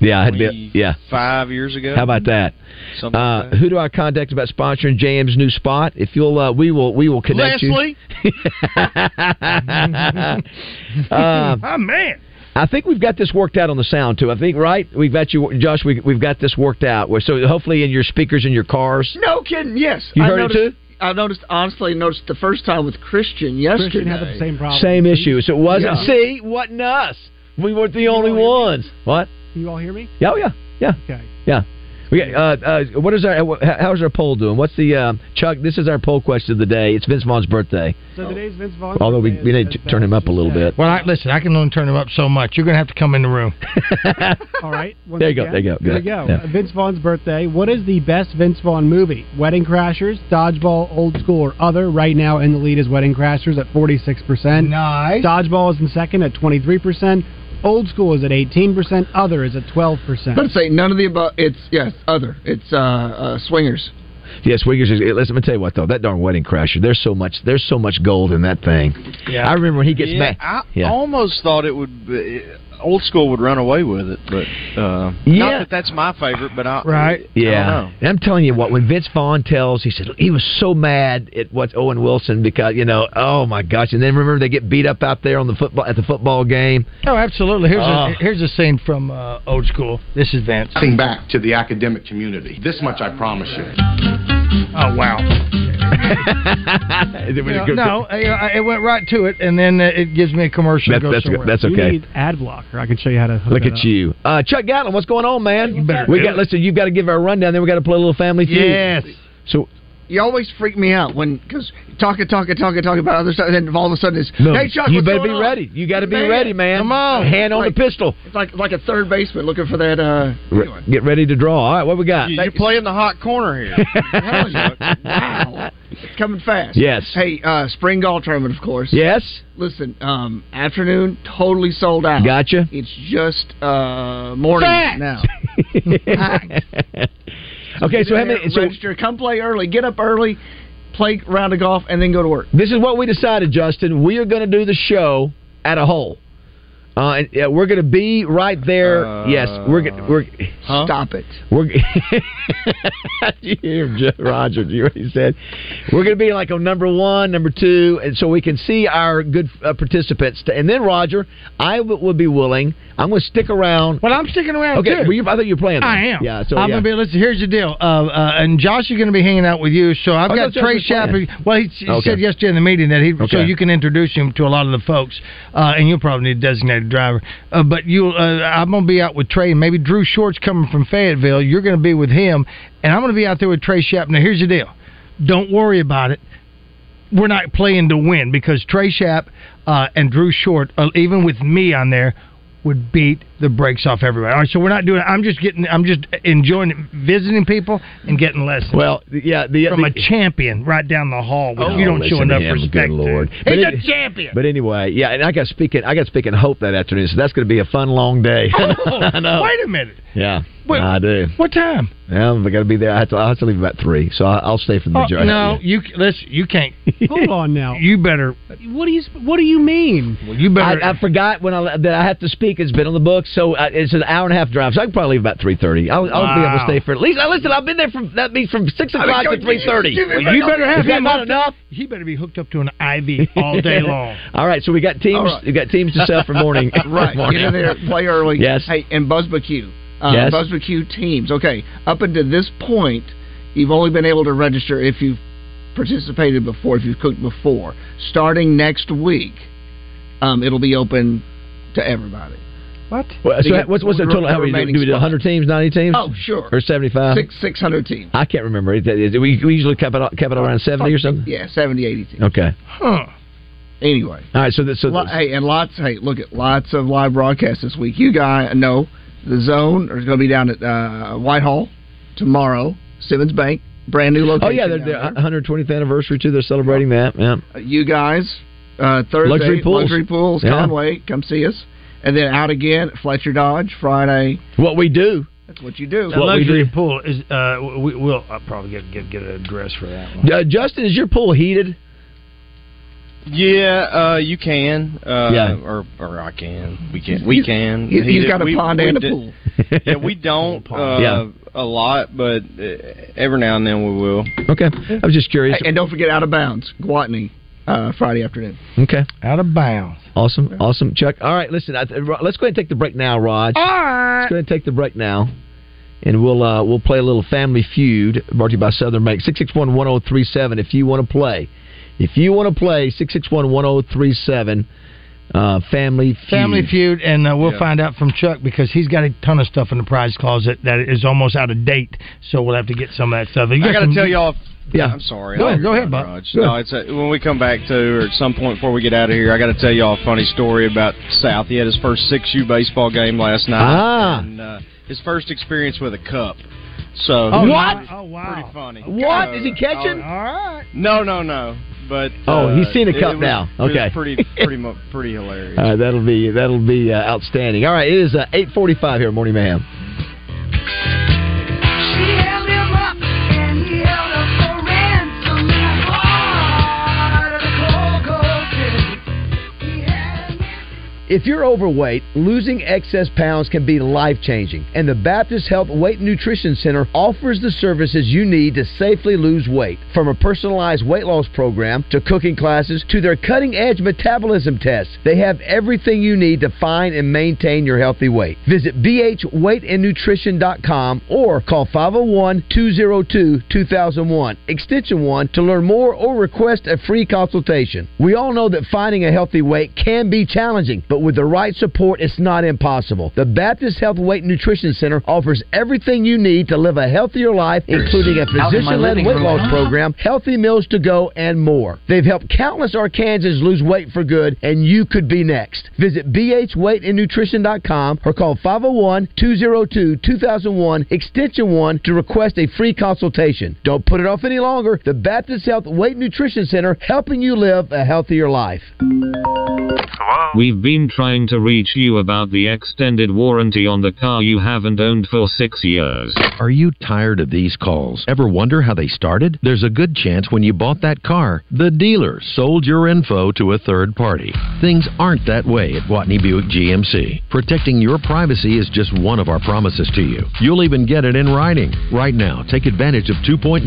S4: Yeah, I'd be, yeah.
S6: five years ago.
S4: How about that?
S6: Something
S4: Uh,
S6: like that.
S4: who do I contact about sponsoring JM's new spot? If you'll, uh, we will, we will connect
S5: Leslie.
S4: you. uh,
S5: oh man.
S4: I think we've got this worked out on the sound too. I think right. We've got you, Josh. We, we've got this worked out. So hopefully in your speakers in your cars.
S17: No kidding. Yes,
S4: You
S17: I
S4: heard it
S17: noticed, I noticed. Honestly, noticed the first time with Christian yesterday.
S9: Christian had the same problem.
S4: Same issue. So it wasn't.
S17: Yeah.
S4: See, wasn't us. We weren't the only ones. What?
S9: Can you all hear me?
S4: Yeah, oh, yeah, yeah,
S9: Okay.
S4: yeah. We got, uh, uh, what is our? How's our poll doing? What's the um, Chuck? This is our poll question of the day. It's Vince Vaughn's birthday.
S9: So today's Vince Vaughn's
S4: Although we, we need to turn him up a little bit.
S5: Well, I, listen, I can only turn him up so much. You're going to have to come in the room. (laughs)
S9: All right.
S4: There you go, there you go,
S9: There you
S4: good.
S9: go.
S4: Yeah.
S9: Uh, Vince Vaughn's birthday. What is the best Vince Vaughn movie? Wedding Crashers, Dodgeball, Old School, or Other? Right now in the lead is Wedding Crashers at 46%.
S5: Nice.
S9: Dodgeball is in second at 23%. Old School is at 18%. Other is at 12%.
S17: Let's say none of the above. It's yes, other. It's uh, uh swingers.
S4: Yes, swingers. Is, listen, let me tell you what though. That darn wedding crasher. There's so much. There's so much gold in that thing.
S5: Yeah.
S4: I remember when he gets
S6: yeah,
S4: back.
S6: I
S4: Yeah.
S6: almost thought it would be old school would run away with it, but uh,
S4: Yeah.
S6: not that that's my favorite. But I I
S4: Yeah.
S6: don't know.
S4: And I'm telling you what, when Vince Vaughn tells, he said he was so mad at what Owen Wilson because you know, oh my gosh, and then remember they get beat up out there on the football at the football game.
S5: Oh, absolutely. Here's
S4: Oh.
S5: a here's a scene from uh, Old School. This is Vince.
S18: Think back to the academic community. This much I promise you.
S5: Oh wow. You know, no, I- I- it went right to it, and then uh, it gives me a commercial.
S4: That's-
S5: to go
S4: that's-
S5: somewhere.
S4: that's
S9: You
S4: okay.
S9: need ad blocker. I can show you how to hook
S4: Look
S9: that
S4: at
S9: up.
S4: you, uh, Chuck Gatlin. What's going on, man? we got.
S17: it.
S4: Listen, you've got to give our rundown. Then we got to play a little family feud.
S17: Yes.
S4: So
S17: You always freak me out when because talking, talking, talking, talking about other stuff, and then all of a sudden it's
S4: No,
S17: hey Chuck,
S4: you
S17: what's
S4: better
S17: going
S4: be
S17: on?"
S4: ready. You gotta be ready, man.
S17: Come on,
S4: Hand on the pistol.
S17: It's like like a third baseman looking for that. uh
S4: Re- Get ready to draw. All right, what we got?
S6: You- You're playing the hot corner here. (laughs)
S17: Wow, it's coming fast.
S4: Yes.
S17: Hey, uh spring golf tournament, of course.
S4: Yes.
S17: Listen, um, afternoon totally sold out.
S4: Gotcha.
S17: It's just uh morning
S4: Fact.
S17: now. (laughs)
S4: Okay, so how many? So
S17: register, come play early, get up early, play round of golf, and then go to work.
S4: This is what we decided, Justin. We are going to do the show at a hole. Uh, and, yeah, we're going to be right there. yes, we're go- we're.
S17: Stop it.
S4: We're. (laughs) you hear him, Jo- Roger? You what he said? We're going to be like on number one, number two, and so we can see our good uh, participants. To, and then Roger, I w- would be willing. I'm going to stick around.
S5: Well, I'm sticking around
S4: Okay,
S5: too.
S4: well, you, I thought you were playing.
S5: I am.
S4: Yeah. So
S5: I'm
S4: yeah.
S5: gonna be. Listen, here's the deal. Uh, uh, and Josh is gonna be hanging out with you. So I've
S4: I
S5: got
S4: thought Josh
S5: Trey
S4: was
S5: Well, he, he
S4: Okay.
S5: said yesterday in the meeting that he
S4: Okay.
S5: so you can introduce him to a lot of the folks. Uh, and you'll probably need a designated driver. Uh, but you, uh, I'm gonna be out with Trey and maybe Drew Short's coming from Fayetteville. You're gonna be with him, and I'm gonna be out there with Trey Shapp. Now here's the deal. Don't worry about it. We're not playing to win because Trey Shapp uh, and Drew Short, uh, even with me on there, would beat the brakes off everybody. All right, so we're not doing. I'm just getting. I'm just enjoying visiting people and getting lessons.
S4: Well, yeah, the
S5: from
S4: the,
S5: a champion right down the hall.
S4: Oh,
S5: you don't show enough
S4: him,
S5: respect.
S4: Good
S5: to.
S4: Lord.
S5: He's
S4: But
S5: a
S4: it-
S5: champion.
S4: But anyway, yeah, and I got speaking. I got speaking hope that afternoon, so that's going to be a fun long day. (laughs) Oh, I know.
S5: Wait a minute.
S4: Yeah,
S5: Wait,
S4: I do.
S5: What time?
S4: Yeah, I got to be there. I have to. I have to leave about three, so I, I'll stay for the majority.
S5: no, you listen. You can't. (laughs)
S9: Hold on now.
S5: You better.
S9: What do you What do you mean?
S5: Well, you better.
S4: I, I forgot when I that I have to speak. It's been on the books, so uh, it's an hour and a half drive. So I can probably leave about three thirty. I'll, I'll be able to stay for at least. Now listen, I've been there from that means from six o'clock to three thirty.
S5: Well, you better have
S4: Is that
S5: him
S4: not enough?
S5: He better be hooked up to an IV all day (laughs) long.
S4: All right, so we got teams.
S17: All right.
S4: We got teams to sell for morning. (laughs)
S17: right.
S4: morning.
S17: Get in there, play early.
S4: Yes.
S17: Hey, and Buzz BQ. Uh,
S4: Yes.
S17: Buzz BQ teams. Okay. Up until this point, you've only been able to register if you've participated before, if you've cooked before. Starting next week, um, it'll be open to everybody.
S5: What?
S4: Well, so what's what's the
S17: the
S4: total? How many do
S17: remaining
S4: we do? Hundred teams, ninety teams?
S17: Oh, sure.
S4: Or seventy five?
S17: Six six hundred teams.
S4: I can't remember. Is that- is it- we, we usually cap it kept it around seventy or something.
S17: Yeah, 70, 80 teams.
S4: Okay.
S5: Huh.
S17: Anyway.
S4: All right. So this, so
S17: Lo-
S4: this,
S17: hey, and lots. Hey, look at lots of live broadcasts this week. You guys know the zone is going to be down at uh, Whitehall tomorrow. Simmons Bank, brand new location.
S4: oh yeah, they're,
S17: down
S4: they're 120th anniversary too. They're celebrating that. Yeah.
S17: You guys, uh, Thursday
S4: Luxury pools.
S17: Luxury pools,
S4: Yeah.
S17: Conway, come see us, and then out again Fletcher Dodge Friday.
S4: What we do.
S17: That's what you do.
S5: The luxury pool is. Uh, we, we'll I'll probably get get get an address for that one.
S4: Uh, Justin, is your pool heated?
S6: Yeah, uh, you can. Uh,
S4: Yeah.
S6: Or or I can. We can. We can.
S17: He- he's
S6: He-
S17: got a
S6: we-
S17: pond
S6: we
S17: and a pool. (laughs)
S6: Yeah, we don't (laughs) uh,
S4: Yeah.
S6: a lot, but uh, every now and then we will.
S4: Okay. I was just curious.
S17: Hey, and don't forget out of bounds, Gwatney, uh, Friday afternoon.
S4: Okay.
S5: Out of bounds.
S4: Awesome. Awesome. Chuck. All right. Listen. I, let's go ahead and take the break now, Raj.
S5: All right.
S4: Let's go ahead and take the break now. And we'll uh, we'll play a little family feud brought to you by Southern Bank. 661-1037 if you want to play. If you want to play, 661-1037 uh, family feud.
S5: Family feud, and uh, we'll
S4: Yeah.
S5: find out from Chuck because he's got a ton of stuff in the prize closet that is almost out of date. So we'll have to get some of that stuff. You
S6: I
S5: got
S6: got to
S5: some-
S6: tell y'all.
S4: Yeah.
S6: I'm sorry.
S5: Go ahead, go ahead, Bob. Go
S6: No,
S5: ahead.
S6: it's a, when we come back to, or at some point before we get out of here, I got to tell y'all a funny story about South. He had his first six U baseball game last night.
S4: Ah.
S6: And, uh, his first experience with a cup. So
S5: Oh,
S4: What?
S6: Pretty,
S5: Oh wow!
S6: pretty funny.
S4: What? Is he catching?
S5: All right.
S6: No, no, no. But
S4: Oh,
S6: uh,
S4: he's seen a cup
S6: was-
S4: now. Okay.
S6: pretty, (laughs) pretty, pretty hilarious.
S4: All right, that'll be that'll be uh, outstanding. All right, it is uh, eight forty-five here, Morning Mayhem. If you're overweight, losing excess pounds can be life changing, and the Baptist Health Weight Nutrition Center offers the services you need to safely lose weight. From a personalized weight loss program to cooking classes to their cutting edge metabolism tests, they have everything you need to find and maintain your healthy weight. Visit bhweightandnutrition.com or call 501 202 2001, extension 1 to learn more or request a free consultation. We all know that finding a healthy weight can be challenging, but with the right support, it's not impossible. The Baptist Health Weight and Nutrition Center offers everything you need to live a healthier life, including a
S19: Out in my
S4: physician led weight loss program, healthy meals to go, and more. They've helped countless Arkansans lose weight for good, and you could be next. Visit bhweightandnutrition.com or call 501 202 2001 extension 1 to request a free consultation. Don't put it off any longer. The Baptist Health Weight and Nutrition Center helping you live a healthier life.
S20: We've been trying to reach you about the extended warranty on the car you haven't owned for six years.
S21: Are you tired of these calls? Ever wonder how they started? There's a good chance when you bought that car, the dealer sold your info to a third party. Things aren't that way at Gwatney Buick GMC. Protecting your privacy is just one of our promises to you. You'll even get it in writing. Right now, take advantage of 2.9%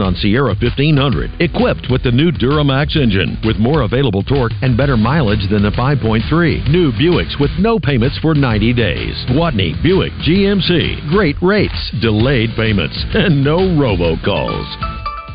S21: on Sierra 1500, equipped with the new Duramax engine, with more available torque and better mileage than the 5.3. New Buicks with no payments for 90 days. Gwatney Buick GMC. Great rates, delayed payments, (laughs) and no robocalls.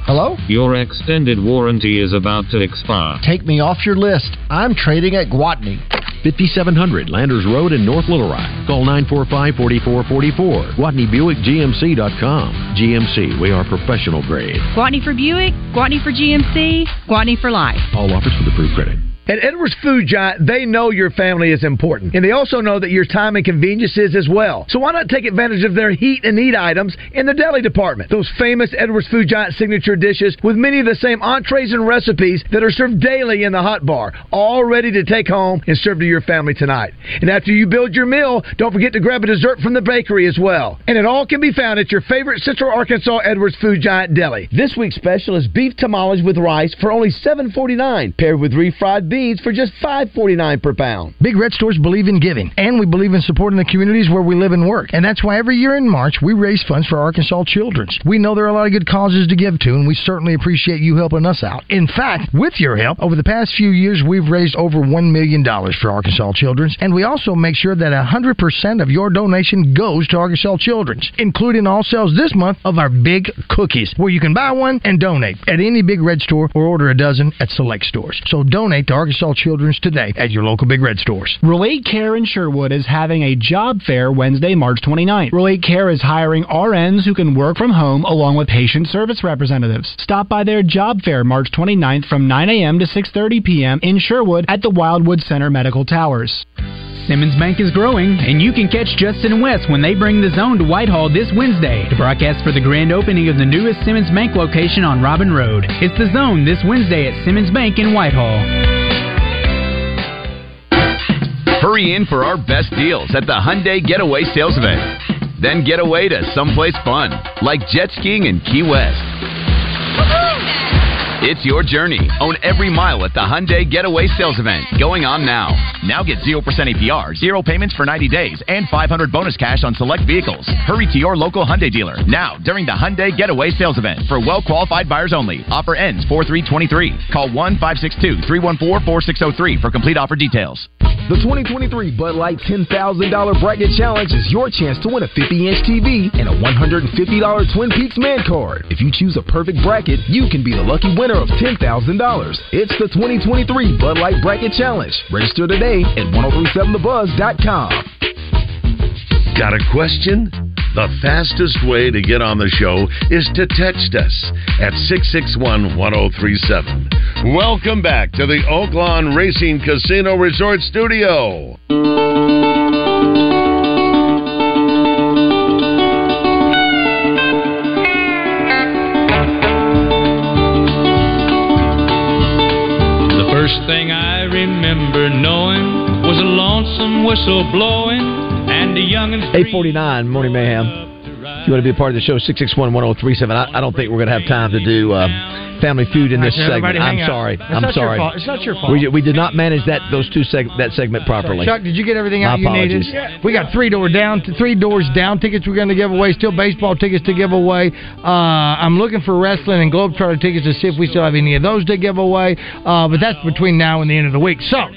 S22: Hello?
S20: Your extended warranty is about to expire.
S22: Take me off your list. I'm trading at Gwatney.
S21: 5700 Landers Road in North Little Rock. Call 945-4444. GwatneyBuickGMC.com. GMC, we are professional grade.
S23: Gwatney for Buick, Gwatney for GMC, Gwatney for life.
S21: All offers with approved credit.
S4: At Edwards Food Giant, they know your family is important, and they also know that your time and convenience is as well. So why not take advantage of their heat and eat items in the deli department? Those famous Edwards Food Giant signature dishes with many of the same entrees and recipes that are served daily in the hot bar, all ready to take home and serve to your family tonight. And after you build your meal, don't forget to grab a dessert from the bakery as well. And it all can be found at your favorite Central Arkansas Edwards Food Giant deli. This week's special is beef tamales with rice for only $7.49, paired with refried beans for just $5.49 per pound.
S5: Big Red Stores believe in giving, and we believe in supporting the communities where we live and work. And that's why every year in March, we raise funds for Arkansas Children's. We know there are a lot of good causes to give to, and we certainly appreciate you helping us out. In fact, with your help, over the past few years, we've raised over $1 million for Arkansas Children's, and we also make sure that 100% of your donation goes to Arkansas Children's, including all sales this month of our big cookies, where you can buy one and donate at any Big Red store or order a dozen at select stores. So donate to Arkansas Children's today at your local Big Red stores.
S24: Relate Care in Sherwood is having a job fair Wednesday, March 29th. Relate Care is hiring RNs who can work from home along with patient service representatives. Stop by their job fair March 29th from 9 a.m. to 6:30 p.m. in Sherwood at the Wildwood Center Medical Towers.
S25: Simmons Bank is growing, and you can catch Justin West when they bring the zone to Whitehall this Wednesday to broadcast for the grand opening of the newest Simmons Bank location on Robin Road. It's the zone this Wednesday at Simmons Bank in Whitehall.
S26: Hurry in for our best deals at the Hyundai Getaway Sales Event. Then get away to someplace fun, like jet skiing in Key West. It's your journey. Own every mile at the Hyundai Getaway Sales Event, going on now. Now get 0% APR, 0 payments for 90 days, and 500 bonus cash on select vehicles. Hurry to your local Hyundai dealer now during the Hyundai Getaway Sales Event for well qualified buyers only. Offer ends 4323. Call 1 562 314 4603 for complete offer details.
S27: The 2023 Bud Light $10,000 Bracket Challenge is your chance to win a 50 inch TV and a $150 Twin Peaks Man card. If you choose a perfect bracket, you can be the lucky winner of $10,000. It's the 2023 Bud Light Bracket Challenge. Register today at 1037thebuzz.com.
S1: Got a question? The fastest way to get on the show is to text us at 661 1037. Welcome back to the Oaklawn Racing Casino Resort Studio.
S28: Whistle blowing and a young
S4: 849 Morning Mayhem. If you want to be a part of the show, 661-1037. I, I don't think we're going to have time to do uh, Family Feud in this
S5: so
S4: segment. I'm
S5: hang
S4: sorry.
S5: It's
S4: I'm sorry.
S5: It's not your fault.
S4: We, we did not manage that those two seg- that segment properly.
S5: Chuck, did you get everything
S4: My
S5: out you
S4: apologies.
S5: needed? We got three door down, three doors down tickets we're going to give away. Still baseball tickets to give away. Uh, I'm looking for wrestling and Globe Globetrotter tickets to see if we still have any of those to give away. Uh, but that's between now and the end of the week. So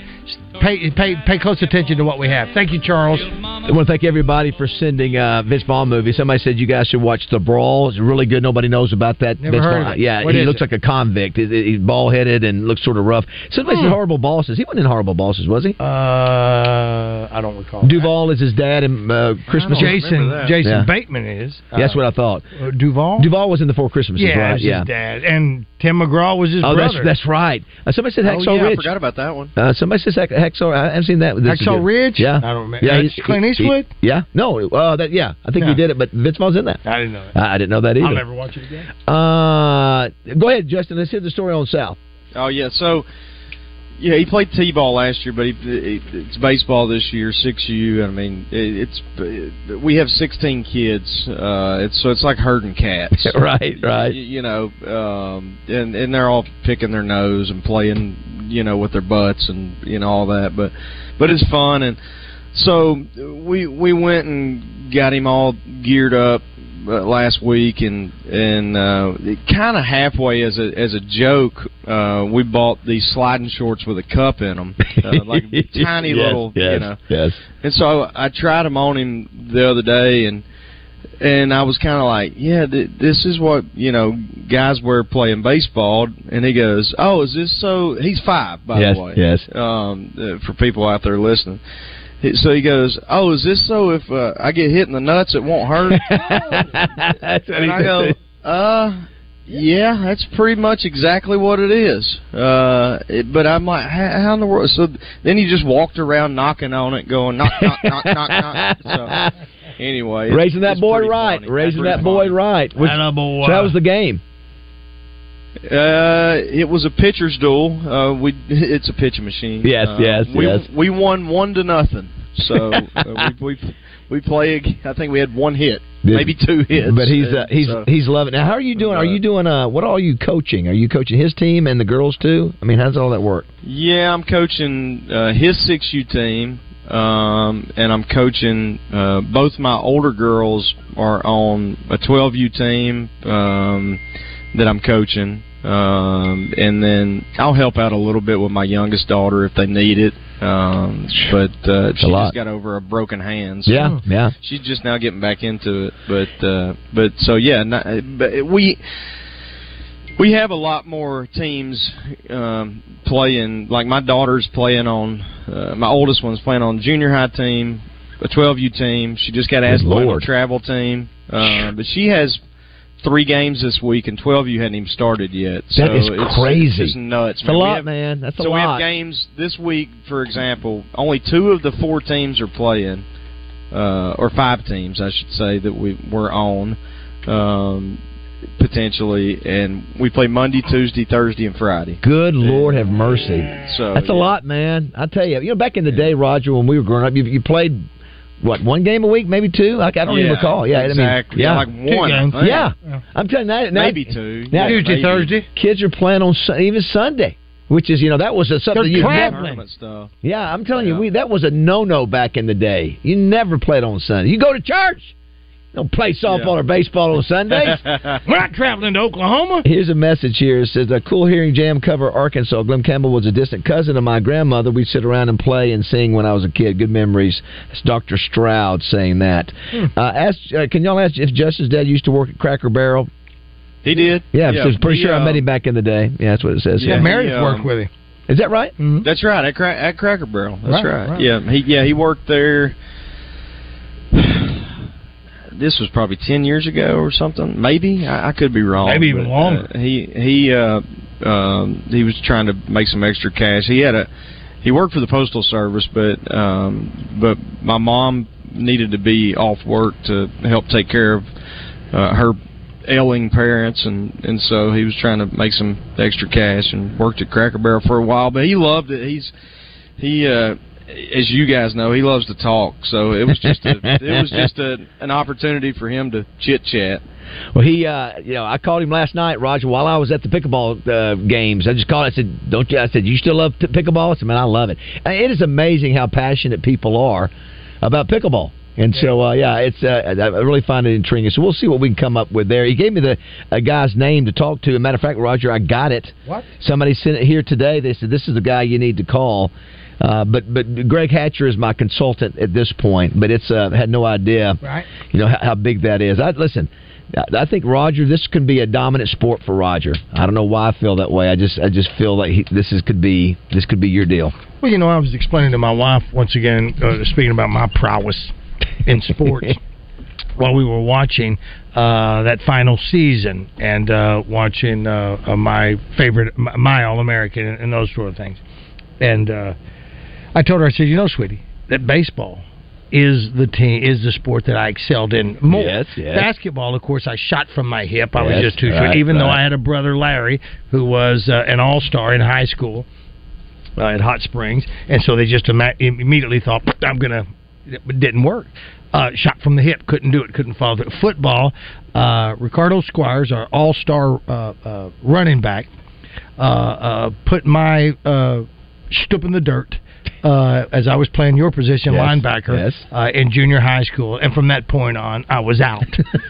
S5: pay pay pay close attention to what we have. Thank you, Charles.
S4: I want to thank everybody for sending uh, Vince Vaughn movie. Somebody said you guys should watch The Brawl. It's really good. Nobody knows about that.
S5: Never
S4: Vince
S5: heard
S4: Vaughn.
S5: of it.
S4: Yeah,
S5: What
S4: he looks
S5: it?
S4: like a convict. He- He's bald headed and looks sort of rough. Somebody
S5: Hmm.
S4: said Horrible Bosses. He wasn't in Horrible Bosses, was he?
S5: Uh, I don't recall.
S4: Duvall is his dad in uh, Christmas.
S5: Jason Jason
S4: Yeah.
S5: Bateman is.
S4: Yeah, That's what I thought.
S5: Uh, Duvall.
S4: Duvall was in the Four Christmases,
S5: Yeah,
S4: right? yeah.
S5: his dad, and Tim McGraw was his
S4: oh,
S5: brother.
S4: that's that's right. Uh, somebody said
S6: Oh,
S4: Hacksaw
S6: yeah, I forgot about that one.
S4: Uh, somebody says Hack- Hacksaw. I haven't seen that. This
S5: Hacksaw. Ridge?
S4: Yeah,
S5: I don't remember.
S4: Yeah,
S5: That's
S4: he's-
S5: Clint
S4: he-
S5: Eastwood?
S4: he- yeah, no, uh, that yeah, I think
S5: No.
S4: he did it, but Vince Vaughn's in that.
S5: I didn't know that.
S4: I, I didn't know that either.
S5: I'll never watch it again.
S4: Uh, go ahead, Justin. Let's hear the story on South.
S6: Oh yeah, so yeah, he played t-ball last year, but he, it's baseball this year, six U. I mean, it, it's we have sixteen kids, uh, it's so it's like herding cats, (laughs)
S4: right, right.
S6: You, you know, um, and and they're all picking their nose and playing, you know, with their butts and you know all that, but but it's fun and so we we went and got him all geared up uh, last week and and uh kind of halfway as a as a joke uh we bought these sliding shorts with a cup in them uh, (laughs) like tiny
S4: Yes,
S6: little
S4: yes,
S6: you know
S4: yes.
S6: and so I tried them on him the other day and and I was kind of like, yeah, th- this is what you know guys wear playing baseball. And he goes, oh, is this so? He's five, by
S4: Yes,
S6: the way.
S4: yes.
S6: Um, uh, for people out there listening. He- So he goes, "Oh, is this so? If uh, I get hit in the nuts, it won't hurt." (laughs)
S4: That's
S6: and I go, "Uh, yeah, that's pretty much exactly what it is." Uh, it, but I'm like, how, "How in the world?" So then he just walked around knocking on it, going knock, knock, knock, knock, knock. So (laughs) anyway,
S4: Raising that boy right.
S6: funny.
S4: Raising
S6: Pretty
S4: that boy
S6: funny.
S4: right. Which,
S5: Attaboy.
S4: so that was the game.
S6: Uh, it was a pitcher's duel. Uh, we it's a pitching machine.
S4: Yes,
S6: uh,
S4: yes,
S6: we,
S4: yes.
S6: We won one to nothing. So (laughs) uh, we, we we play. I think we had one hit, maybe two hits.
S4: But he's uh, he's
S6: so-
S4: he's loving. Now, how are you doing? Are
S6: Uh,
S4: you doing? Uh, what are you coaching? Are you coaching his team and the girls too? I mean, how's all that work?
S6: Yeah, I'm coaching uh, his six U team, um, and I'm coaching uh, both my older girls are on a 12 U team um, that I'm coaching, um, and then I'll help out a little bit with my youngest daughter if they need it. Um, but uh, she just got over a broken hand. So
S4: Yeah, yeah.
S6: She's just now getting back into it, but uh, but so yeah, not, but we we have a lot more teams um, playing. Like my daughter's playing on, uh, my oldest one's playing on junior high team, a 12U team. She just got asked to play on a travel team, uh, but she has three games this week, and twelve you hadn't even started yet. So
S4: That is
S6: it's,
S4: crazy.
S6: It's nuts.
S4: It's a lot,
S6: have-
S4: man. That's a
S6: so we have games this week, for example. Only two of the four teams are playing, uh, or five teams, I should say, that we we're on. Um, potentially, and we play Monday, Tuesday, Thursday, and Friday.
S4: Good Lord, have mercy.
S6: So
S4: That's a lot, man. I tell you, you know, back in the day, Roger, when we were growing up, you, you played what one game a week, maybe two. I, I don't even recall. Yeah,
S6: exactly.
S4: I
S6: Yeah,
S4: mean,
S6: like one, I think.
S4: Yeah.
S6: Yeah.
S4: I'm telling you, now, now,
S6: Maybe two.
S4: Now,
S6: Yeah, Tuesday, maybe. Thursday.
S4: Kids are playing on Sun- even Sunday, which is you know that was a, something
S6: They're
S4: you
S6: traveling.
S4: never.
S6: Stuff.
S4: Yeah, I'm telling you, we that was a no no back in the day. You never played on Sunday. You go to church. Don't play softball or baseball on Sundays. (laughs)
S5: We're not traveling to Oklahoma.
S4: Here's a message here. It says, a cool hearing jam cover Arkansas. Glen Campbell was a distant cousin of my grandmother. We'd sit around and play and sing when I was a kid. Good memories. It's Dr. Stroud saying that. Uh, ask, uh, can y'all ask if Justice's dad used to work at Cracker Barrel?
S6: He did.
S4: Yeah, so I'm pretty
S6: he,
S4: sure I
S6: uh,
S4: met him back in the day. Yeah, that's what it says
S6: Yeah,
S4: here.
S6: Meredith um, worked with
S5: him.
S4: Is that right?
S6: That's right at, Cra- at Cracker Barrel. That's
S4: Right,
S6: right.
S4: right.
S6: Yeah, he yeah he worked there. This was probably ten years ago or something. Maybe I, I could be wrong.
S5: Maybe even
S6: but,
S5: longer.
S6: Uh, he he uh, um, he was trying to make some extra cash. He had a he worked for the postal service, but um, but my mom needed to be off work to help take care of uh, her ailing parents and and so he was trying to make some extra cash and worked at Cracker Barrel for a while but he loved it he's he uh as you guys know, he loves to talk. So it was just a, (laughs) it was just a, an opportunity for him to chit chat.
S4: Well, he, uh, you know, I called him last night, Roger, while I was at the pickleball uh, games. I just called. I said, "Don't you?" I said, "You still love t- pickleball?" I said, "Man, I love it." And it is amazing how passionate people are about pickleball. And so, uh, yeah, it's uh, I really find it intriguing. So we'll see what we can come up with there. He gave me the a guy's name to talk to. As a matter of fact, Roger, I got it.
S5: What?
S4: Somebody sent it here today. They said this is the guy you need to call. Uh, but but Greg Hatcher is my consultant at this point. But it's uh, had no idea,
S5: Right.
S4: you know how, how big that is. I listen. I think Roger, this can be a dominant sport for Roger. I don't know why I feel that way. I just I just feel like he, this is could be this could be your deal.
S5: Well, you know, I was explaining to my wife once again, uh, speaking about my prowess in sports, (laughs) while we were watching uh, that final season and uh, watching uh, uh, my favorite, my, my All American, and, and those sort of things. And uh, I told her, I said, you know, sweetie, that baseball is the team is the sport that I excelled in more.
S4: Yes, yes.
S5: Basketball, of course, I shot from my hip. I was just too
S4: right,
S5: short. Even though. I had a brother, Larry, who was uh, an all star in high school uh, at Hot Springs, and so they just ima- immediately thought, "I'm gonna." It didn't work. Uh, shot from the hip, couldn't do it, couldn't follow through. Football, uh, Ricardo Squires, our all-star uh, uh, running back, uh, uh, put my uh, stoop in the dirt uh, as I was playing your position,
S4: Yes,
S5: linebacker,
S4: yes.
S5: uh, in junior high school, and from that point on, I was out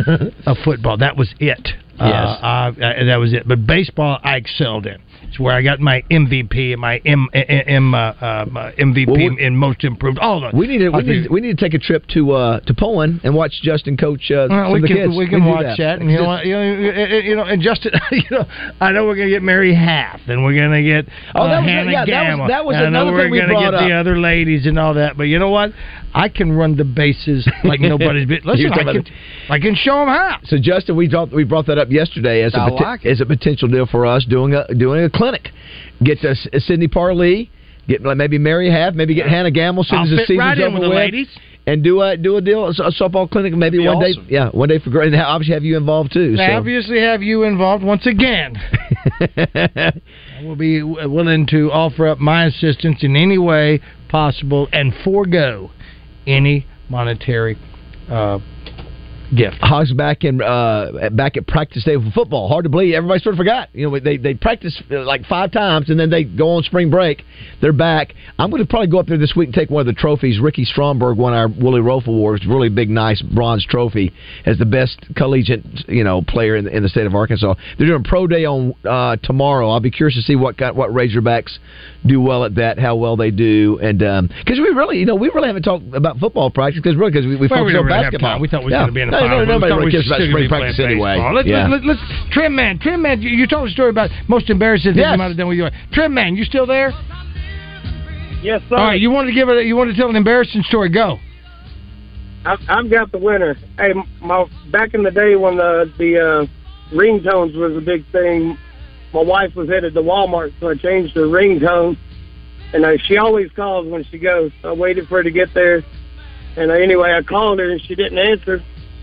S5: (laughs) of football. That was it. Uh,
S4: Yes.
S5: I, I, that was it. But baseball, I excelled in. It's where I got my MVP and my M, M, uh, uh, MVP
S4: Well, we-
S5: in most improved. All the
S4: We need to we
S5: I think-
S4: need, we need to take a trip to uh, to Poland and watch Justin coach uh,
S5: Well,
S4: some
S5: we
S4: of the
S5: can
S4: kids.
S5: we can
S4: do
S5: watch that, and you know, you know, you you know, and Justin, (laughs) you know, I know we're gonna get Mary Half, and we're gonna get
S4: Oh,
S5: uh,
S4: that was-
S5: Hannah
S4: yeah, that was-
S5: Gamble,
S4: that was
S5: and I know
S4: another
S5: we're
S4: thing we
S5: gonna
S4: brought
S5: get the other ladies and all that. But you know what? I can run the bases like (laughs) nobody's been. Listen, I can, I can show them how.
S4: So Justin, we brought we brought that up yesterday as a
S5: I
S4: poti-
S5: like
S4: as a potential deal for us doing a doing a clinic. Get to Sydney Parley, get maybe Mary Half, maybe get Hannah Gamble soon
S5: I'll
S4: as the
S5: fit
S4: season's
S5: right in
S4: over
S5: with the ladies.
S4: and do a do a deal a softball clinic maybe one
S5: awesome.
S4: day. Yeah, one day for great. And obviously have you involved too. So.
S5: obviously have you involved once again. (laughs) I will be willing to offer up my assistance in any way possible and forego any monetary uh, gift.
S4: Hogs back in uh, back at practice day for football. Hard to believe. Everybody sort of forgot. You know, they they practice uh, like five times and then they go on spring break. They're back. I'm going to probably go up there this week and take one of the trophies. Ricky Stromberg won our Willie Roaf Awards, really big, nice bronze trophy as the best collegiate you know player in the, in the state of Arkansas. They're doing pro day on uh, tomorrow. I'll be curious to see what kind, what Razorbacks do well at that, how well they do, and because we really you know we really haven't talked about football practice because really because we, we
S5: Well,
S4: focus
S5: we
S4: on
S5: really
S4: basketball.
S5: We thought we was
S4: Yeah.
S5: going to be in the
S4: No, no,
S5: finals.
S4: Nobody
S5: thought
S4: really
S5: we
S4: cares about spring practice anyway.
S5: Let's,
S4: Yeah.
S5: let's, let's, Trim Man, Trim Man, you, you told a story about most embarrassing thing
S29: Yes.
S5: you might have done with your Trim Man. You still there?
S29: Yes, sir.
S5: All right, you wanted to give it. You wanted to tell an embarrassing story. Go.
S29: I've, I've got the winner. Hey, my back in the day when the the uh, ringtones was a big thing, my wife was headed to Walmart, so I changed her ringtone. And uh, she always calls when she goes. I waited for her to get there, and uh, anyway, I called her and she didn't answer.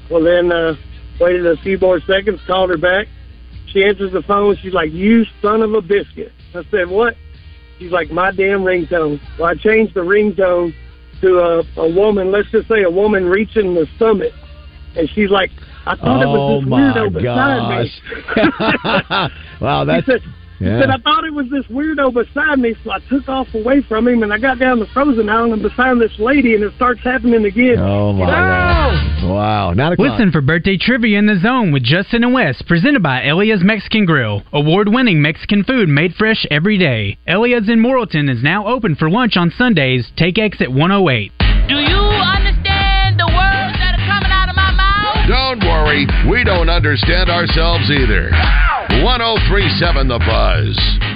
S29: Well, then uh, waited a few more seconds, called her back. She answers the phone. She's like, "You son of a biscuit." I said, "What?" She's like, "My damn ringtone." Well, I changed the ringtone to a, a woman. Let's just say a woman reaching the summit, and she's like, "I thought it
S4: Oh
S29: was this
S4: my
S29: weirdo beside me." (laughs)
S4: wow, (laughs) that's
S29: he said, he said, I thought it was this weirdo beside me, so I took off away from him, and I got down the frozen island and beside this lady, and it starts happening again.
S4: Oh my God! Wow, nine o'clock.
S25: Listen for birthday trivia in the zone with Justin and Wes, presented by Elia's Mexican Grill. Award winning Mexican food made fresh every day. Elia's in Morrilton is now open for lunch on Sundays. Take exit 108.
S30: Do you understand the words that are coming out of my mouth?
S1: Don't worry, we don't understand ourselves either. 1037 The Buzz.